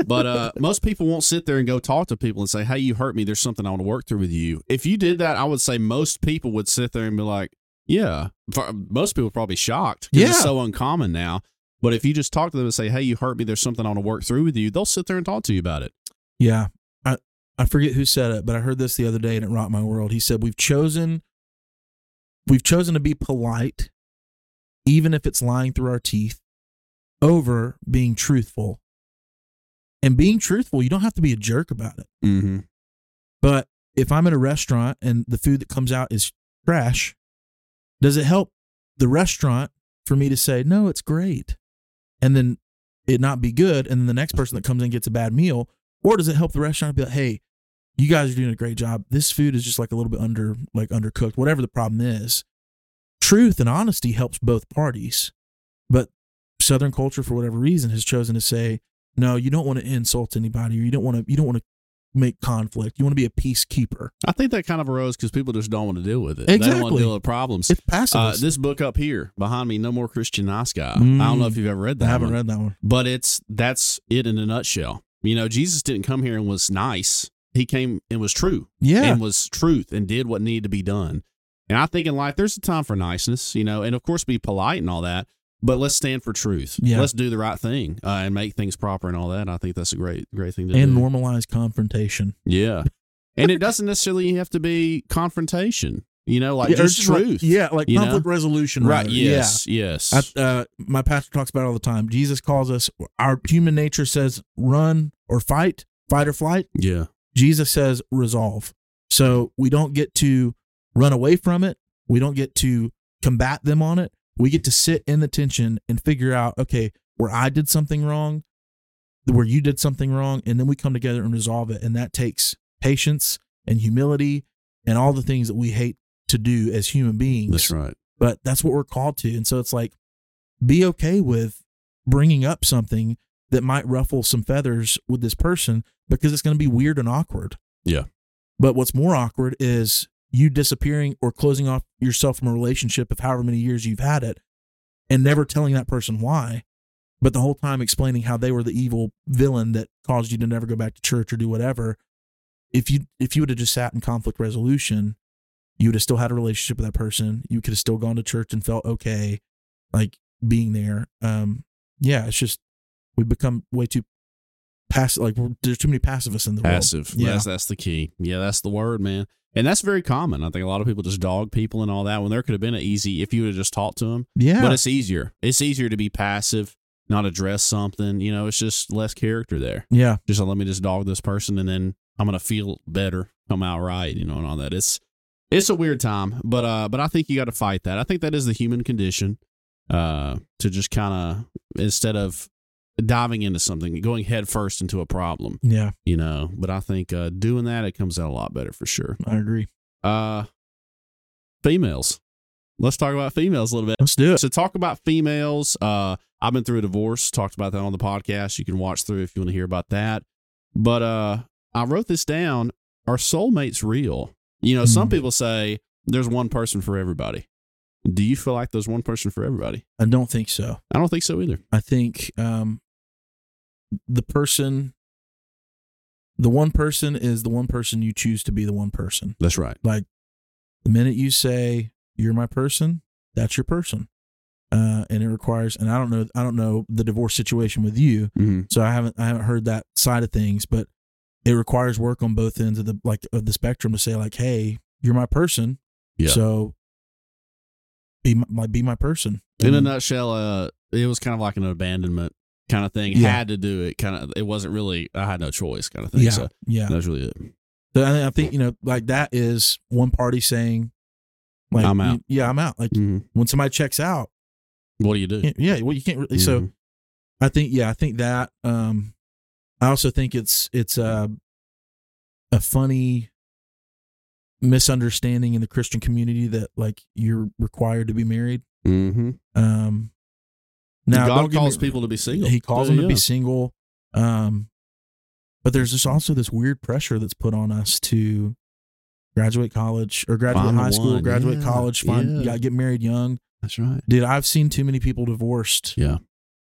[laughs] but uh, most people won't sit there and go talk to people and say, "Hey, you hurt me. There's something I want to work through with you." If you did that, I would say most people would sit there and be like, "Yeah." For- Most people are probably shocked because Yeah. it's so uncommon now. But if you just talk to them and say, "Hey, you hurt me. There's something I want to work through with you," they'll sit there and talk to you about it. Yeah. I, I forget who said it, but I heard this the other day and it rocked my world. He said, We've chosen we've chosen to be polite, even if it's lying through our teeth, over being truthful. And being truthful, you don't have to be a jerk about it. Mm-hmm. But if I'm in a restaurant and the food that comes out is trash, does it help the restaurant for me to say, no, it's great? And then it not be good. And then the next person that comes in gets a bad meal. Or does it help the restaurant be like, hey, you guys are doing a great job. This food is just like a little bit under, like undercooked, whatever the problem is. Truth and honesty helps both parties. But Southern culture, for whatever reason, has chosen to say, no, you don't want to insult anybody, or you don't want to, you don't want to make conflict. You want to be a peacekeeper. I think that kind of arose because people just don't want to deal with it. They don't want Exactly. to deal with problems. It's passive. Uh, this book up here behind me, No More Christian Nice Guy. I don't know if you've ever read that. I haven't one. read that one. but it's that's it in a nutshell. You know, Jesus didn't come here and was nice. He came and was true Yeah. and was truth and did what needed to be done. And I think in life there's a time for niceness, you know, and of course be polite and all that. But let's stand for truth. Yeah. Let's do the right thing uh, and make things proper and all that. I think that's a great, great thing to and do. And normalize confrontation. yeah, [laughs] and it doesn't necessarily have to be confrontation. You know, like Yeah, just just like- truth. yeah, like you know? conflict resolution. right. rather. Yes. Yes. I, uh, my pastor talks about it all the time. Jesus calls us, our human nature says run or fight, fight or flight. yeah. Jesus says resolve. So we don't get to run away from it. We don't get to combat them on it. We get to sit in the tension and figure out, okay, where I did something wrong, where you did something wrong, and then we come together and resolve it. And that takes patience and humility and all the things that we hate to do as human beings. That's right. but that's what we're called to. And so it's like, be okay with bringing up something that might ruffle some feathers with this person because it's going to be weird and awkward. Yeah. But what's more awkward is you disappearing or closing off yourself from a relationship of however many years you've had it and never telling that person why, but the whole time explaining how they were the evil villain that caused you to never go back to church or do whatever. If you if you would have just sat in conflict resolution, you would have still had a relationship with that person. You could have still gone to church and felt okay, like being there. Um, yeah, it's just we've become way too passive. Like there's too many pacifists in the Passive. world. Yeah, That's, that's the key. Yeah, that's the word, man. And that's very common. I think a lot of people just dog people and all that when there could have been an easy if you would have just talked to them. yeah. But it's easier. It's easier to be passive, not address something. You know, it's just less character there. yeah, Just let me just dog this person and then I'm gonna feel better, come out right, you know, and all that. It's it's a weird time, but uh, but I think you got to fight that. I think that is the human condition. Uh, to just kind of instead of diving into something, going head first into a problem, yeah. you know. But I think uh, doing that, it comes out a lot better for sure. I agree. Uh, females. Let's talk about females a little bit. Let's do it. So talk about females. Uh, I've been through a divorce. Talked about that on the podcast. You can watch through if you want to hear about that. But uh, I wrote this down. Are soulmates real? You know, some Mhm. people say there's one person for everybody. Do you feel like there's one person for everybody? I don't think so. I don't think so either. I think um, the person, the one person is the one person you choose to be the one person. That's right. Like the minute you say you're my person, that's your person. Uh, and it requires, and I don't know, I don't know the divorce situation with you, Mm-hmm. so I haven't, I haven't heard that side of things, but it requires work on both ends of the like of the spectrum to say like, hey, you're my person, Yeah. so be my, be my person. In a nutshell, uh, it was kind of like an abandonment kind of thing. Yeah. Had to do it. Kind of. It wasn't really. I had no choice. Kind of thing. yeah, So yeah. that was really it. So I, I think you know, like that is one party saying, like, I'm out. Yeah, I'm out. Like Mhm. when somebody checks out, What do you do? yeah, well, you can't really. So Mhm. I think, yeah, I think that. Um, I also think it's it's a a funny misunderstanding in the Christian community that like you're required to be married. Mhm. Um, now God don't me- calls people to be single. He calls them to be single. Um, but there's just also this weird pressure that's put on us to graduate college or graduate Find the high school, one. graduate Yeah. college, find Yeah. you get married young. That's right. Dude, I've seen too many people divorced Yeah.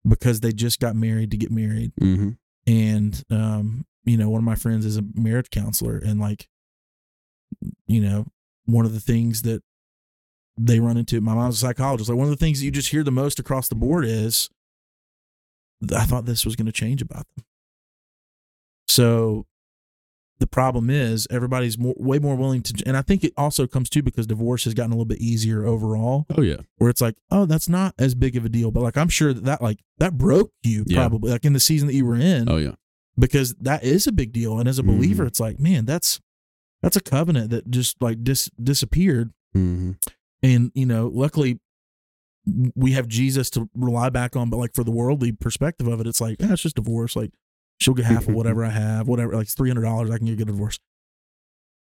because they just got married to get married. Mm-hmm. And um, you know, one of my friends is a marriage counselor and like you know, one of the things that they run into my mom's a psychologist. Like one of the things that you just hear the most across the board is I thought this was going to change about them. So the problem is everybody's more, way more willing to, and I think it also comes too because divorce has gotten a little bit easier overall. Oh yeah. Where it's like, oh, that's not as big of a deal, but like I'm sure that, that like that broke you Yeah. probably like in the season that you were in Oh yeah. because that is a big deal. And as a believer, mm. it's like, man, that's that's a covenant that just like dis- disappeared. Mm-hmm. And you know, luckily we have Jesus to rely back on. But like for the worldly perspective of it, it's like, yeah, it's just divorce. Like she'll get half of [laughs] whatever I have, whatever. Like three hundred dollars, I can get a divorce.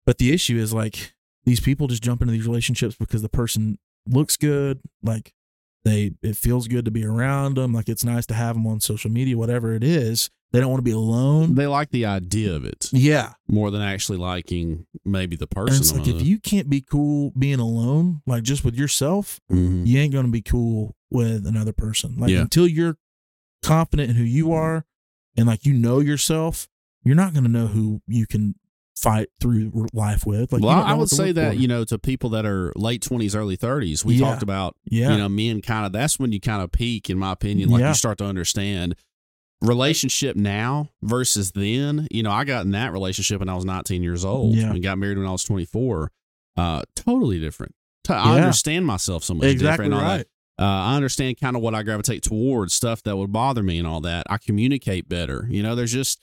But the issue is like these people just jump into these relationships because the person looks good, like they it feels good to be around them, like it's nice to have them on social media, whatever it is. They don't want to be alone. They like the idea of it Yeah, more than actually liking maybe the and person. it's like if you can't be cool being alone, like just with yourself, mm-hmm. you ain't gonna be cool with another person. Like Yeah. until you're confident in who you are and like you know yourself, you're not gonna know who you can fight through life with. Like well, I would say that for. you know to people that are late twenties, early thirties. We Yeah. talked about yeah, you know men kind of. That's when you kind of peak, in my opinion. Like Yeah. you start to understand relationship now versus then. You know, I got in that relationship when I was 19 years old Yeah. and got married when I was 24. Uh, totally different. To- I understand myself so much exactly different. right. Uh, I understand kind of what I gravitate towards, stuff that would bother me and all that. I communicate better. You know, there's just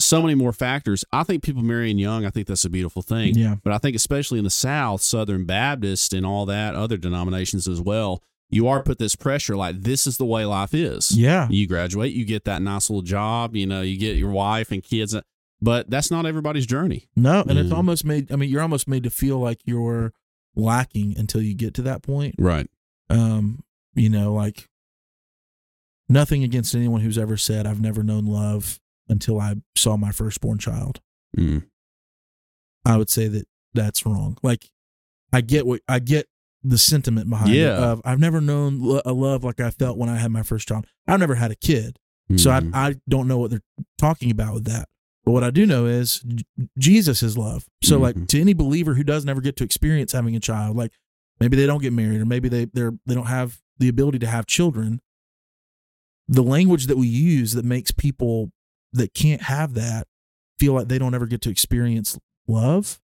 so many more factors. I think people marrying young, I think that's a beautiful thing. Yeah, But I think especially in the South, Southern Baptist and all that, other denominations as well, you are put this pressure like this is the way life is. yeah, You graduate, you get that nice little job, you know, you get your wife and kids, but that's not everybody's journey. no, and it's almost made. I mean, you're almost made to feel like you're lacking until you get to that point. Right. Um, you know, like nothing against anyone who's ever said I've never known love until I saw my firstborn child. Mm. I would say that that's wrong. Like I get what I get the sentiment behind it Yeah. of I've never known lo- a love like I felt when I had my first child. I've never had a kid. So Mhm. I I don't know what they're talking about with that. But what I do know is J- Jesus is love. So like Mhm. to any believer who doesn't ever get to experience having a child, like maybe they don't get married or maybe they they're they don't have the ability to have children. The language that we use that makes people that can't have that feel like they don't ever get to experience love,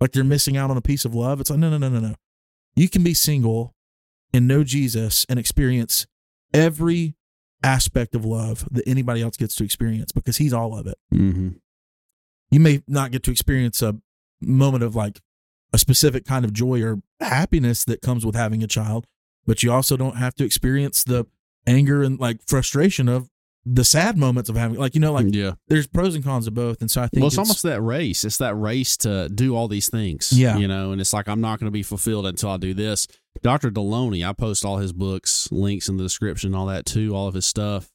like they're missing out on a piece of love. It's like no no no no no. You can be single and know Jesus and experience every aspect of love that anybody else gets to experience because he's all of it. Mhm. You may not get to experience a moment of like a specific kind of joy or happiness that comes with having a child, but you also don't have to experience the anger and like frustration of the sad moments of having like you know like yeah. there's pros and cons of both and so I think Well, it's, almost that race. It's that race to do all these things. Yeah. You know, and it's like, I'm not going to be fulfilled until I do this. Dr. Delony, I post all his books, links in the description, all that too, all of his stuff.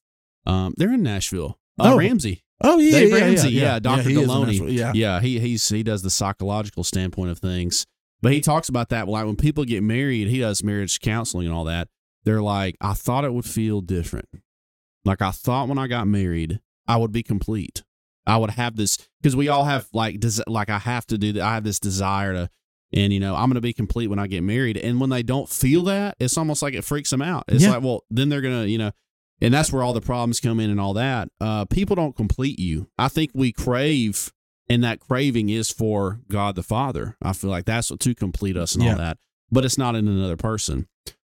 Um, they're in Nashville. Uh, Oh. Ramsey. oh yeah Dave yeah, Ramsey. yeah, Yeah. Dr. is a Delony. yeah Yeah. He, he's, he does the psychological standpoint of things. But he talks about that. Like when people get married, he does marriage counseling and all that. They're like, I thought it would feel different. Like I thought when I got married, I would be complete. I would have this because we all have like des- like I have to do that. I have this desire to, and you know I'm going to be complete when I get married. And when they don't feel that, it's almost like it freaks them out. It's Yeah. like, well, then they're gonna, you know, and that's where all the problems come in and all that. Uh, people don't complete you. I think we crave, and that craving is for God the Father. I feel like that's what to complete us and Yeah. all that, but it's not in another person.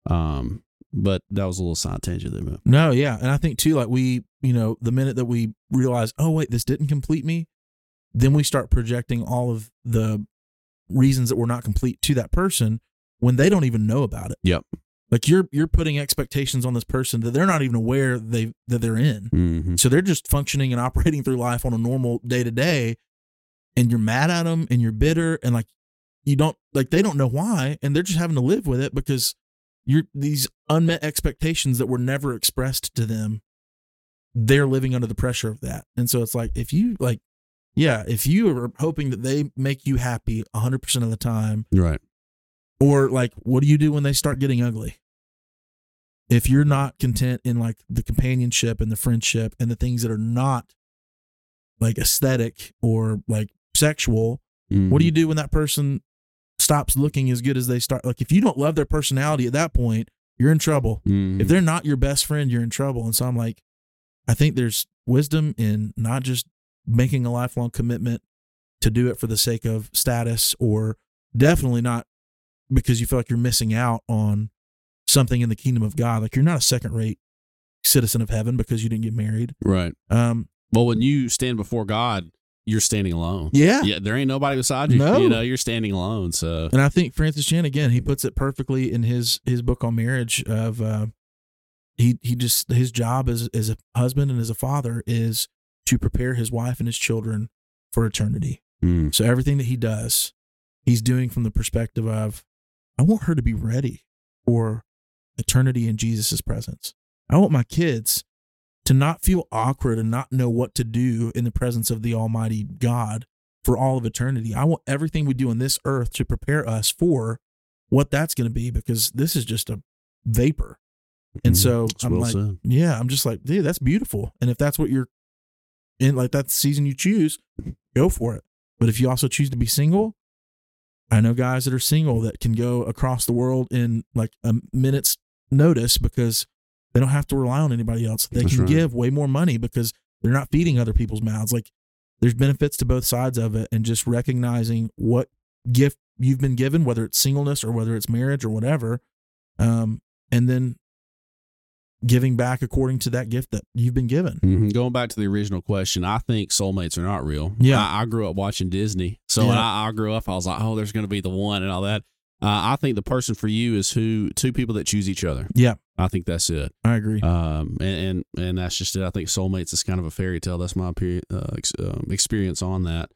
Um, but that was a little side tangent there, but No, yeah. And I think too, like we, you know, the minute that we realize, oh, wait, this didn't complete me, then we start projecting all of the reasons that we're not complete to that person when they don't even know about it. Yep. Like you're you're putting expectations on this person that they're not even aware they that they're in. mm-hmm. So they're just functioning and [laughs] operating through life on a normal day to day, and you're mad at them and you're bitter and like you don't like they don't know why and they're just having to live with it because you're these unmet expectations that were never expressed to them. They're living under the pressure of that, and so it's like if you like, yeah, if you are hoping that they make you happy 100 percent of the time, right. or like what do you do when they start getting ugly if you're not content in like the companionship and the friendship and the things that are not like aesthetic or like sexual what do mm-hmm. you do when that person stops looking as good as they start. Like if you don't love their personality at that point you're in trouble. Mhm. if they're not your best friend you're in trouble. And so i'm like i think there's wisdom in not just making a lifelong commitment to do it for the sake of status or definitely not because you feel like you're missing out on something in the kingdom of god. Like you're not a second rate citizen of heaven because you didn't get married. Right. um Well, when you stand before God, you're standing alone. yeah Yeah, there ain't nobody beside you. No. You know, you're standing alone. So And I think Francis Chan again, he puts it perfectly in his his book on marriage. Of uh, he he just his job as as a husband and as a father is to prepare his wife and his children for eternity. mm, So everything that he does, he's doing from the perspective of, I want her to be ready for eternity in Jesus' presence. I want my kids to not feel awkward and not know what to do in the presence of the Almighty God for all of eternity. I want everything we do on this earth to prepare us for what that's going to be because this is just a vapor. And mhm. so I'm well like, said. yeah, I'm just like, dude, that's beautiful. And if that's what you're in, like that's the season you choose, go for it. But if you also choose to be single, I know guys that are single that can go across the world in like a minute's notice because they don't have to rely on anybody else. They That's can right. give way more money because they're not feeding other people's mouths. Like there's benefits to both sides of it and just recognizing what gift you've been given, whether it's singleness or whether it's marriage or whatever. Um, and then giving back according to that gift that you've been given. Mhm. Going back to the original question, I think soulmates are not real. Yeah. I, I grew up watching Disney, so when I, I grew up, I was like, "Oh, there's going to be the one" and all that. Uh, I think the person for you is who two people that choose each other. Yeah, I think that's it. I agree. Um, and, and and that's just it. I think soulmates is kind of a fairy tale. That's my uh, ex, um, experience on that.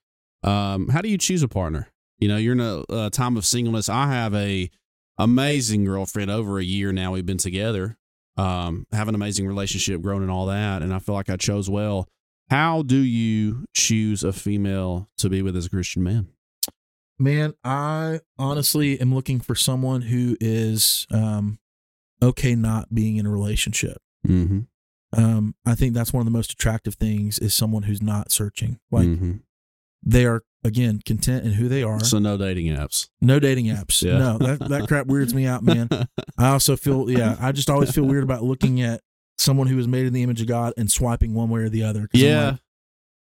Um, how do you choose a partner? You know, you're in a, a time of singleness. I have a amazing girlfriend over a year now. We've been together, um, have an amazing relationship, grown and all that. And I feel like I chose well. How do you choose a female to be with as a Christian man? Man, I honestly am looking for someone who is um, okay not being in a relationship. Mm-hmm. Um, I think that's one of the most attractive things is someone who's not searching. Like mm-hmm. they are again content in who they are. So no dating apps. No dating apps. Yeah. No, that that crap weirds me out, man. [laughs] I also feel yeah, I just always feel weird about looking at someone who was made in the image of God and swiping one way or the other. Yeah. like,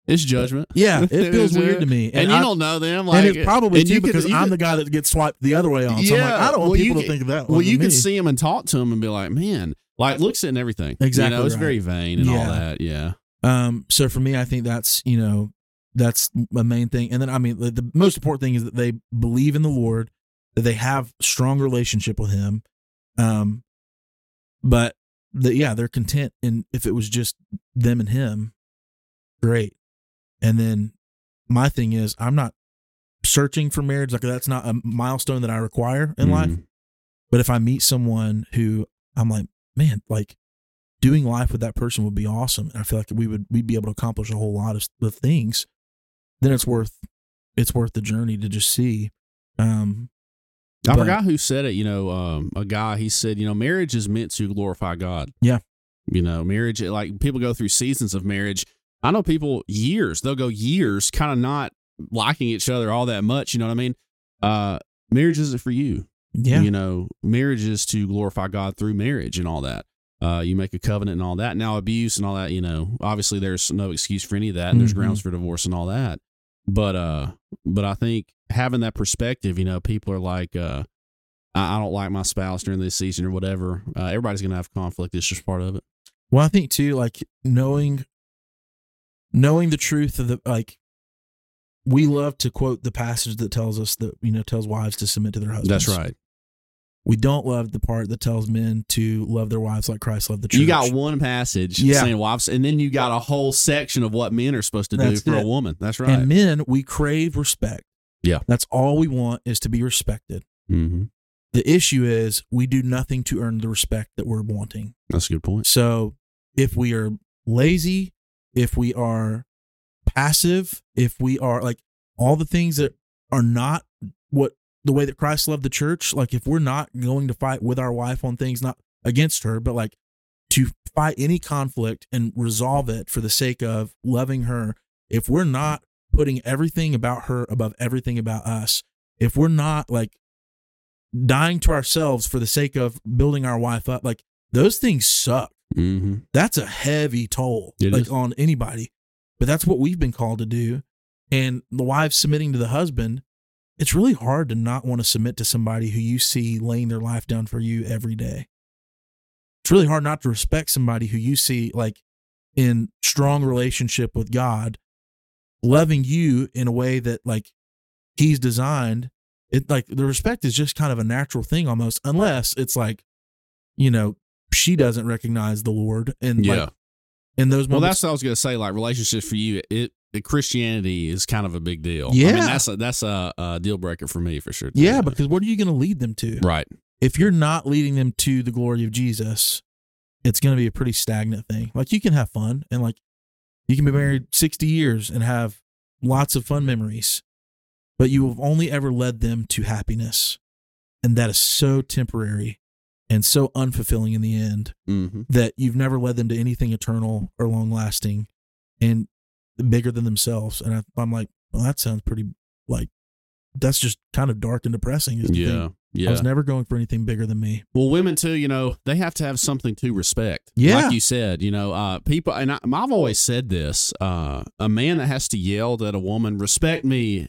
it's judgment. yeah, [laughs] it feels weird uh, to me, And, you I- don't know them. Like, and it's probably and too could- because you I'm could- the guy that gets swiped the other way on. So I'm like, I don't want well, people to think of that. Well, you can see them and talk to them and be like, man, like looks and everything. Exactly You know, it's right. very vain and all that. Yeah. Um, so for me, I think that's you know that's a main thing. And then I mean, the, the most important thing is that they believe in the Lord, that they have strong relationship with Him. Um, but the, yeah, they're content. And if it was just them and Him, great. And then my thing is, I'm not searching for marriage. Like that's not a milestone that I require in life. Mhm. But if I meet someone who I'm like, man, like doing life with that person would be awesome. And I feel like we would we'd be able to accomplish a whole lot of, the things. Then it's worth it's worth the journey to just see. Um, I But- forgot who said it. You know, um, a guy, he said, you know, marriage is meant to glorify God. Yeah. You know, marriage, like people go through seasons of marriage. I know people years, they'll go years kind of not liking each other all that much. You know what I mean? Uh, marriage isn't for you. yeah, You know, marriage is to glorify God through marriage and all that. Uh, you make a covenant and all that. Now, abuse and all that, you know, obviously there's no excuse for any of that, and there's Mhm. grounds for divorce and all that. But, uh, but I think having that perspective, you know, people are like, uh, I, I don't like my spouse during this season or whatever. Uh, everybody's gonna have conflict. It's just part of it. Well, I think too, like knowing knowing the truth of the like we love to quote the passage that tells us that you know tells wives to submit to their husbands. That's right. We don't love the part that tells men to love their wives like Christ loved the church. You got one passage Yeah. saying wives, and then you got a whole section of what men are supposed to do That's for a woman. That's right. And men, we crave respect. Yeah. That's all we want is to be respected. mm-hmm. The issue is we do nothing to earn the respect that we're wanting. That's a good point. So if we are lazy, if we are passive, if we are like all the things that are not what the way that Christ loved the church, like if we're not going to fight with our wife on things, not against her, but like to fight any conflict and resolve it for the sake of loving her, if we're not putting everything about her above everything about us, if we're not like dying to ourselves for the sake of building our wife up, like those things suck Mm-hmm. that's a heavy toll It like is. on anybody but that's what we've been called to do and the wife submitting to the husband it's really hard to not want to submit to somebody who you see laying their life down for you every day it's really hard not to respect somebody who you see like in strong relationship with god loving you in a way that like he's designed it like the respect is just kind of a natural thing almost unless it's like you know she doesn't recognize the lord and Yeah. like in those moments. Well, that's what I was gonna say. Like relationships for you, it, it Christianity is kind of a big deal. I Yeah. mean, that's a that's a, a deal breaker for me for sure. yeah because what are you going to lead them to right. if you're not leading them to the glory of jesus it's going to be a pretty stagnant thing like you can have fun and like you can be married 60 years and have lots of fun memories but you have only ever led them to happiness and that is so temporary and so unfulfilling in the end Mm-hmm. that you've never led them to anything eternal or long lasting and bigger than themselves. And I, I'm like, well, that sounds pretty like that's just kind of dark and depressing. Yeah. thing. I was never going for anything bigger than me. Well, women too, you know, they have to have something to respect. Yeah. Like you said, you know, uh, people, and I, I've always said this: uh, a man that has to yell at a woman, "Respect me,"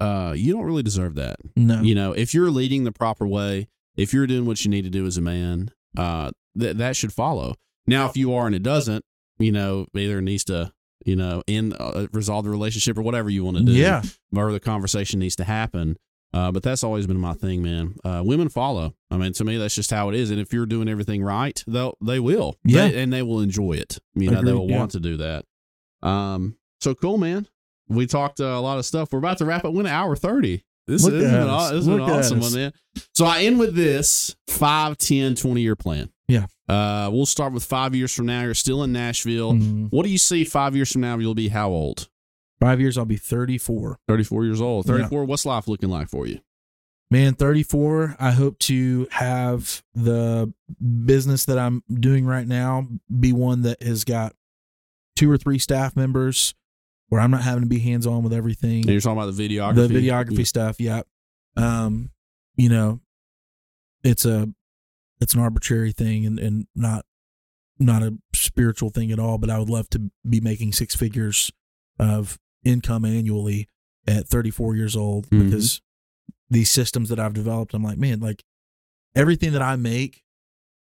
uh, you don't really deserve that. No. You know, if you're leading the proper way, if you're doing what you need to do as a man, uh, that that should follow. Now, if you are and it doesn't, you know, either needs to, you know, end uh, resolve the relationship or whatever you want to do. Yeah. or the conversation needs to happen. Uh, but that's always been my thing, man. Uh, women follow. I mean, to me, that's just how it is. And if you're doing everything right, they'll they will. Yeah. They- and they will enjoy it. You know, they Agreed, will yeah. want to do that. Um, so cool, man. We talked uh, a lot of stuff. We're about to wrap up. We're an hour thirty. This, Look this has at been, us. aw- this Look at awesome, one, man. So I end with this 5, 10, 20 year plan. Yeah. Uh, we'll start with five years from now. You're still in Nashville. Mhm. What do you see five years from now? You'll be how old? Five years, I'll be 34. 34 years old. Yeah. 34. What's life looking like for you? Man, 34, I hope to have the business that I'm doing right now be one that has got two or three staff members where I'm not having to be hands on with everything. And you're talking about the videography. the videography stuff, yeah. Um, you know, it's a it's an arbitrary thing and, and not not a spiritual thing at all, but I would love to be making six figures of income annually at 34 years old Mhm. because these systems that I've developed, I'm like, man, like everything that I make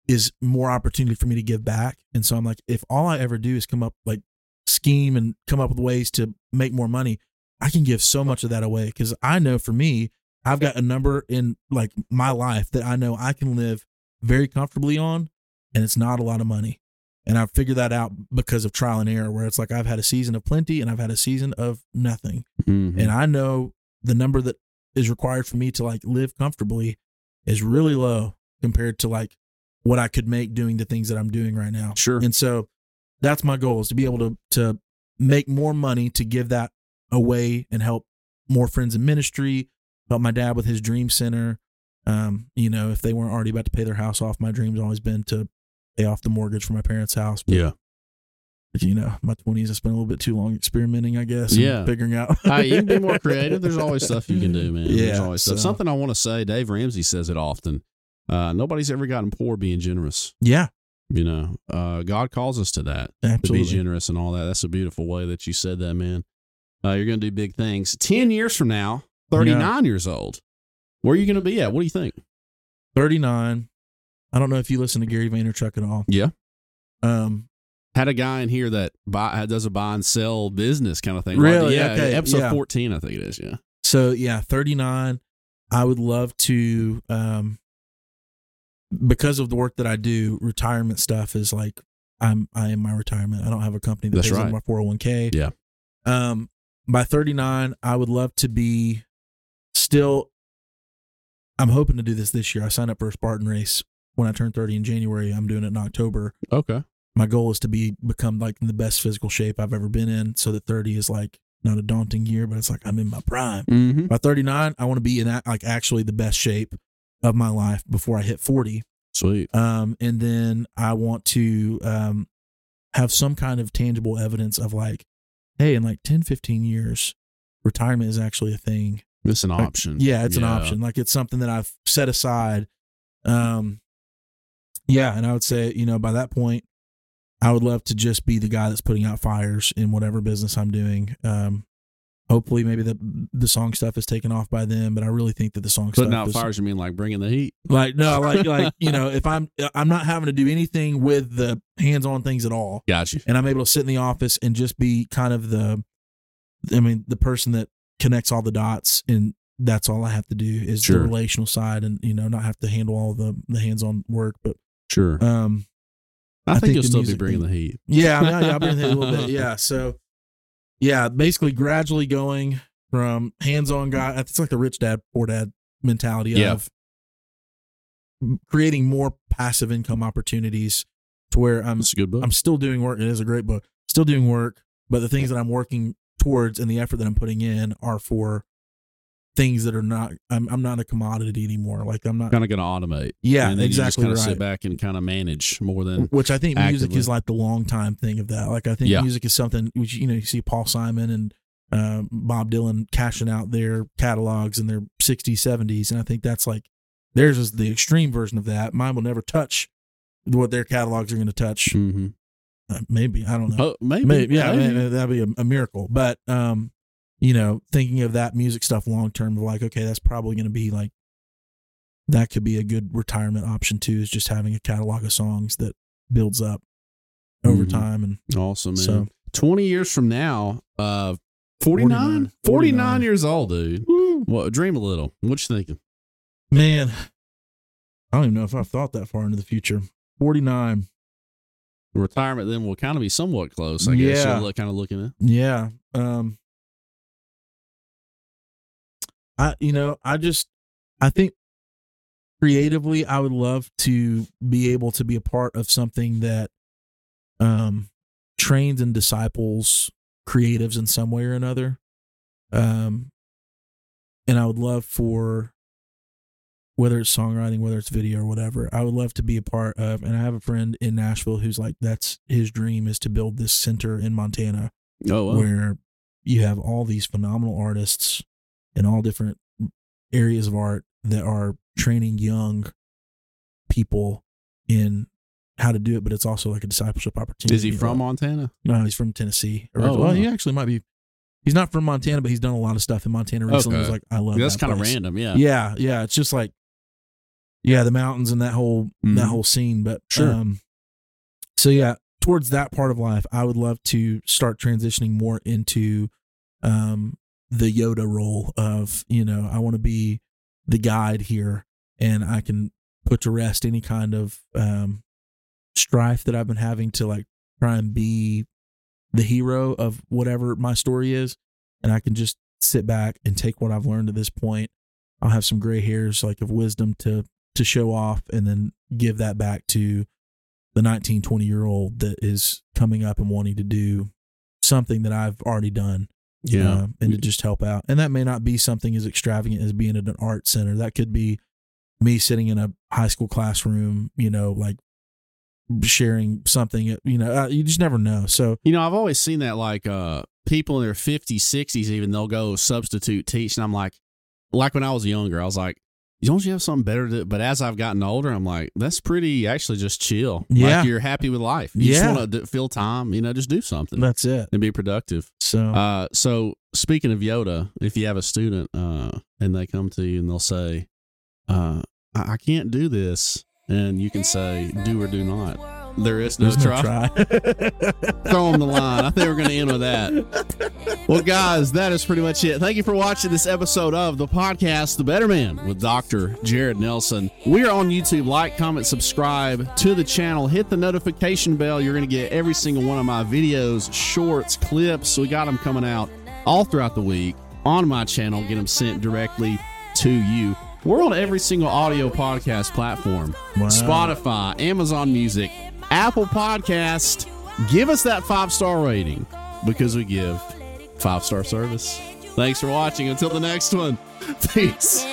is more opportunity for me to give back. And so I'm like, if all I ever do is come up like scheme and come up with ways to make more money, I can give so much of that away because I know for me, I've got a number in like my life that I know I can live very comfortably on, and it's not a lot of money. And I've figured that out because of trial and error, where it's like I've had a season of plenty and I've had a season of nothing. Mhm. And I know the number that is required for me to like live comfortably is really low compared to like what I could make doing the things that I'm doing right now. Sure. And so that's my goal is to be able to to make more money to give that away and help more friends in ministry, help my dad with his dream center. Um, you know, if they weren't already about to pay their house off, my dream's always been to pay off the mortgage for my parents' house. But, yeah. you know, my twenties I spent a little bit too long experimenting, I guess. and Yeah. Figuring out Hey, you can be more [laughs] creative. There's always stuff you can do, man. There's Yeah, always stuff. so- Something I want to say. Dave Ramsey says it often. Uh, nobody's ever gotten poor being generous. Yeah, You know, uh, God calls us to that, to be generous and all that. That's a beautiful way that you said that, man. Uh, you're going to do big things. 10 years from now, 39 years old, where are you going to be at? What do you think? 39. I don't know if you listen to Gary Vaynerchuk at all. Yeah. Um, Had a guy in here that buy, does a buy and sell business kind of thing. Really? Yeah. Okay, Episode yeah. 14, I think it is. Yeah. so yeah, 39. I would love to, um, because of the work that I do, retirement stuff is like, I'm, I am my retirement. I don't have a company that That's pays right. my 401k. Yeah. Um, by 39, I would love to be still, I'm hoping to do this this year. I signed up for a Spartan race when I turn 30 in January. I'm doing it in October. Okay. my goal is to be become like in the best physical shape I've ever been in, so that 30 is like not a daunting year, but it's like I'm in my prime. Mm-hmm. By 39, I want to be in like actually the best shape of my life before I hit 40. Sweet. Um, and then I want to um have some kind of tangible evidence of like, hey, in like 10, 15 years, retirement is actually a thing. It's an Like, option. Yeah, it's an option. Like it's something that I've set aside. Um, yeah, and I would say, you know, by that point, I would love to just be the guy that's putting out fires in whatever business I'm doing. Um, hopefully, maybe the the song stuff is taken off by them but I really think that the song Putting stuff out is, fires, you mean like bringing the heat? like no, like like [laughs] you know, if I'm I'm not having to do anything with the hands on things at all, Got you. and I'm able to sit in the office and just be kind of the, I mean, the person that connects all the dots, and that's all I have to do is Sure. the relational side, and you know, not have to handle all the the hands-on work. But Sure. um, I, I think, think you'll the still be bringing thing- the heat. yeah, I mean, yeah, I've been here a little bit, yeah. So, yeah, basically gradually going from hands-on guy. It's like the rich dad, poor dad mentality Yeah. of creating more passive income opportunities to where I'm It's a good book. I'm still doing work. It is a great book. Still doing work, but the things that I'm working towards and the effort that I'm putting in are for things that are not. I'm I'm not a commodity anymore. Like I'm not. kind of going to automate. Yeah, and exactly kind of right. sit back and kind of manage more than. Which I think music is like the long time thing of that. Like I think Yeah. music is something which you know you see Paul Simon and uh, Bob Dylan cashing out their catalogs in their 60s, 70s, and I think that's like theirs is the extreme version of that. Mine will never touch what their catalogs are going to touch. hmm Uh, maybe I don't know. Oh, maybe. Maybe, yeah, Maybe. maybe that'd be a, a miracle. But um, you know, thinking of that music stuff long term, of like, okay, that's probably going to be like that could be a good retirement option too. Is just having a catalog of songs that builds up over Mhm. time, and Awesome, man. so 20 years from now, uh, 49? 49. 49 years old, dude. Well, dream a little. What you thinking? man, I don't even know if I've thought that far into the future. Forty nine, Retirement then will kind of be somewhat close, I guess. Yeah. You're kind of looking at. yeah. Um, I you know, I just I think creatively I would love to be able to be a part of something that um trains and disciples creatives in some way or another. Um and I would love for whether it's songwriting, whether it's video or whatever, I would love to be a part of. And I have a friend in Nashville who's like, that's his dream is to build this center in Montana Oh, wow. where you have all these phenomenal artists in all different areas of art that are training young people in how to do it, but it's also like a discipleship opportunity. is he from Montana? No, he's from Tennessee. Oh, well, wow. he actually might be. He's not from Montana, but he's done a lot of stuff in Montana recently. Okay. He's like, I love That's that kind of random. Yeah. Yeah, yeah. It's just like, yeah, the mountains and that whole Mhm. that whole scene. But Sure. um, so yeah, towards that part of life, I would love to start transitioning more into um the Yoda role of you know I want to be the guide here, and I can put to rest any kind of um strife that I've been having to like try and be the hero of whatever my story is, and I can just sit back and take what I've learned to this point. I'll have some gray hairs like of wisdom to to show off and then give that back to the 19 20 year old that is coming up and wanting to do something that I've already done Yeah. uh, and to just help out. And that may not be something as extravagant as being at an art center. That could be me sitting in a high school classroom, you know, like sharing something, you know, uh, you just never know. So, You know, I've always seen that like uh people in their 50s, 60s even they'll go substitute teach and I'm like like when I was younger, I was like don't you have something better to but as I've gotten older, I'm like that's pretty actually just chill. Yeah. Like you're happy with life. You Yeah. just want to fill time, you know, just do something that's it. and be productive. So, Uh so speaking of Yoda, if you have a student uh and they come to you and they'll say uh I, I can't do this and you can say do or do not. There is no there's no try try. [laughs] throw them the line. I think we're going to end with that. Well, guys, that is pretty much it. Thank you for watching this episode of the podcast, The Better Man, with Dr. Jared Nelson. We are on YouTube. Like, comment, subscribe to the channel. Hit the notification bell. You're going to get every single one of my videos, shorts, clips. We got them coming out all throughout the week on my channel. Get them sent directly to you. We're on every single audio podcast platform Wow. Spotify, Amazon Music, Apple Podcast, give us that five star rating because we give five star service. Thanks for watching. Until the next one, [laughs] peace.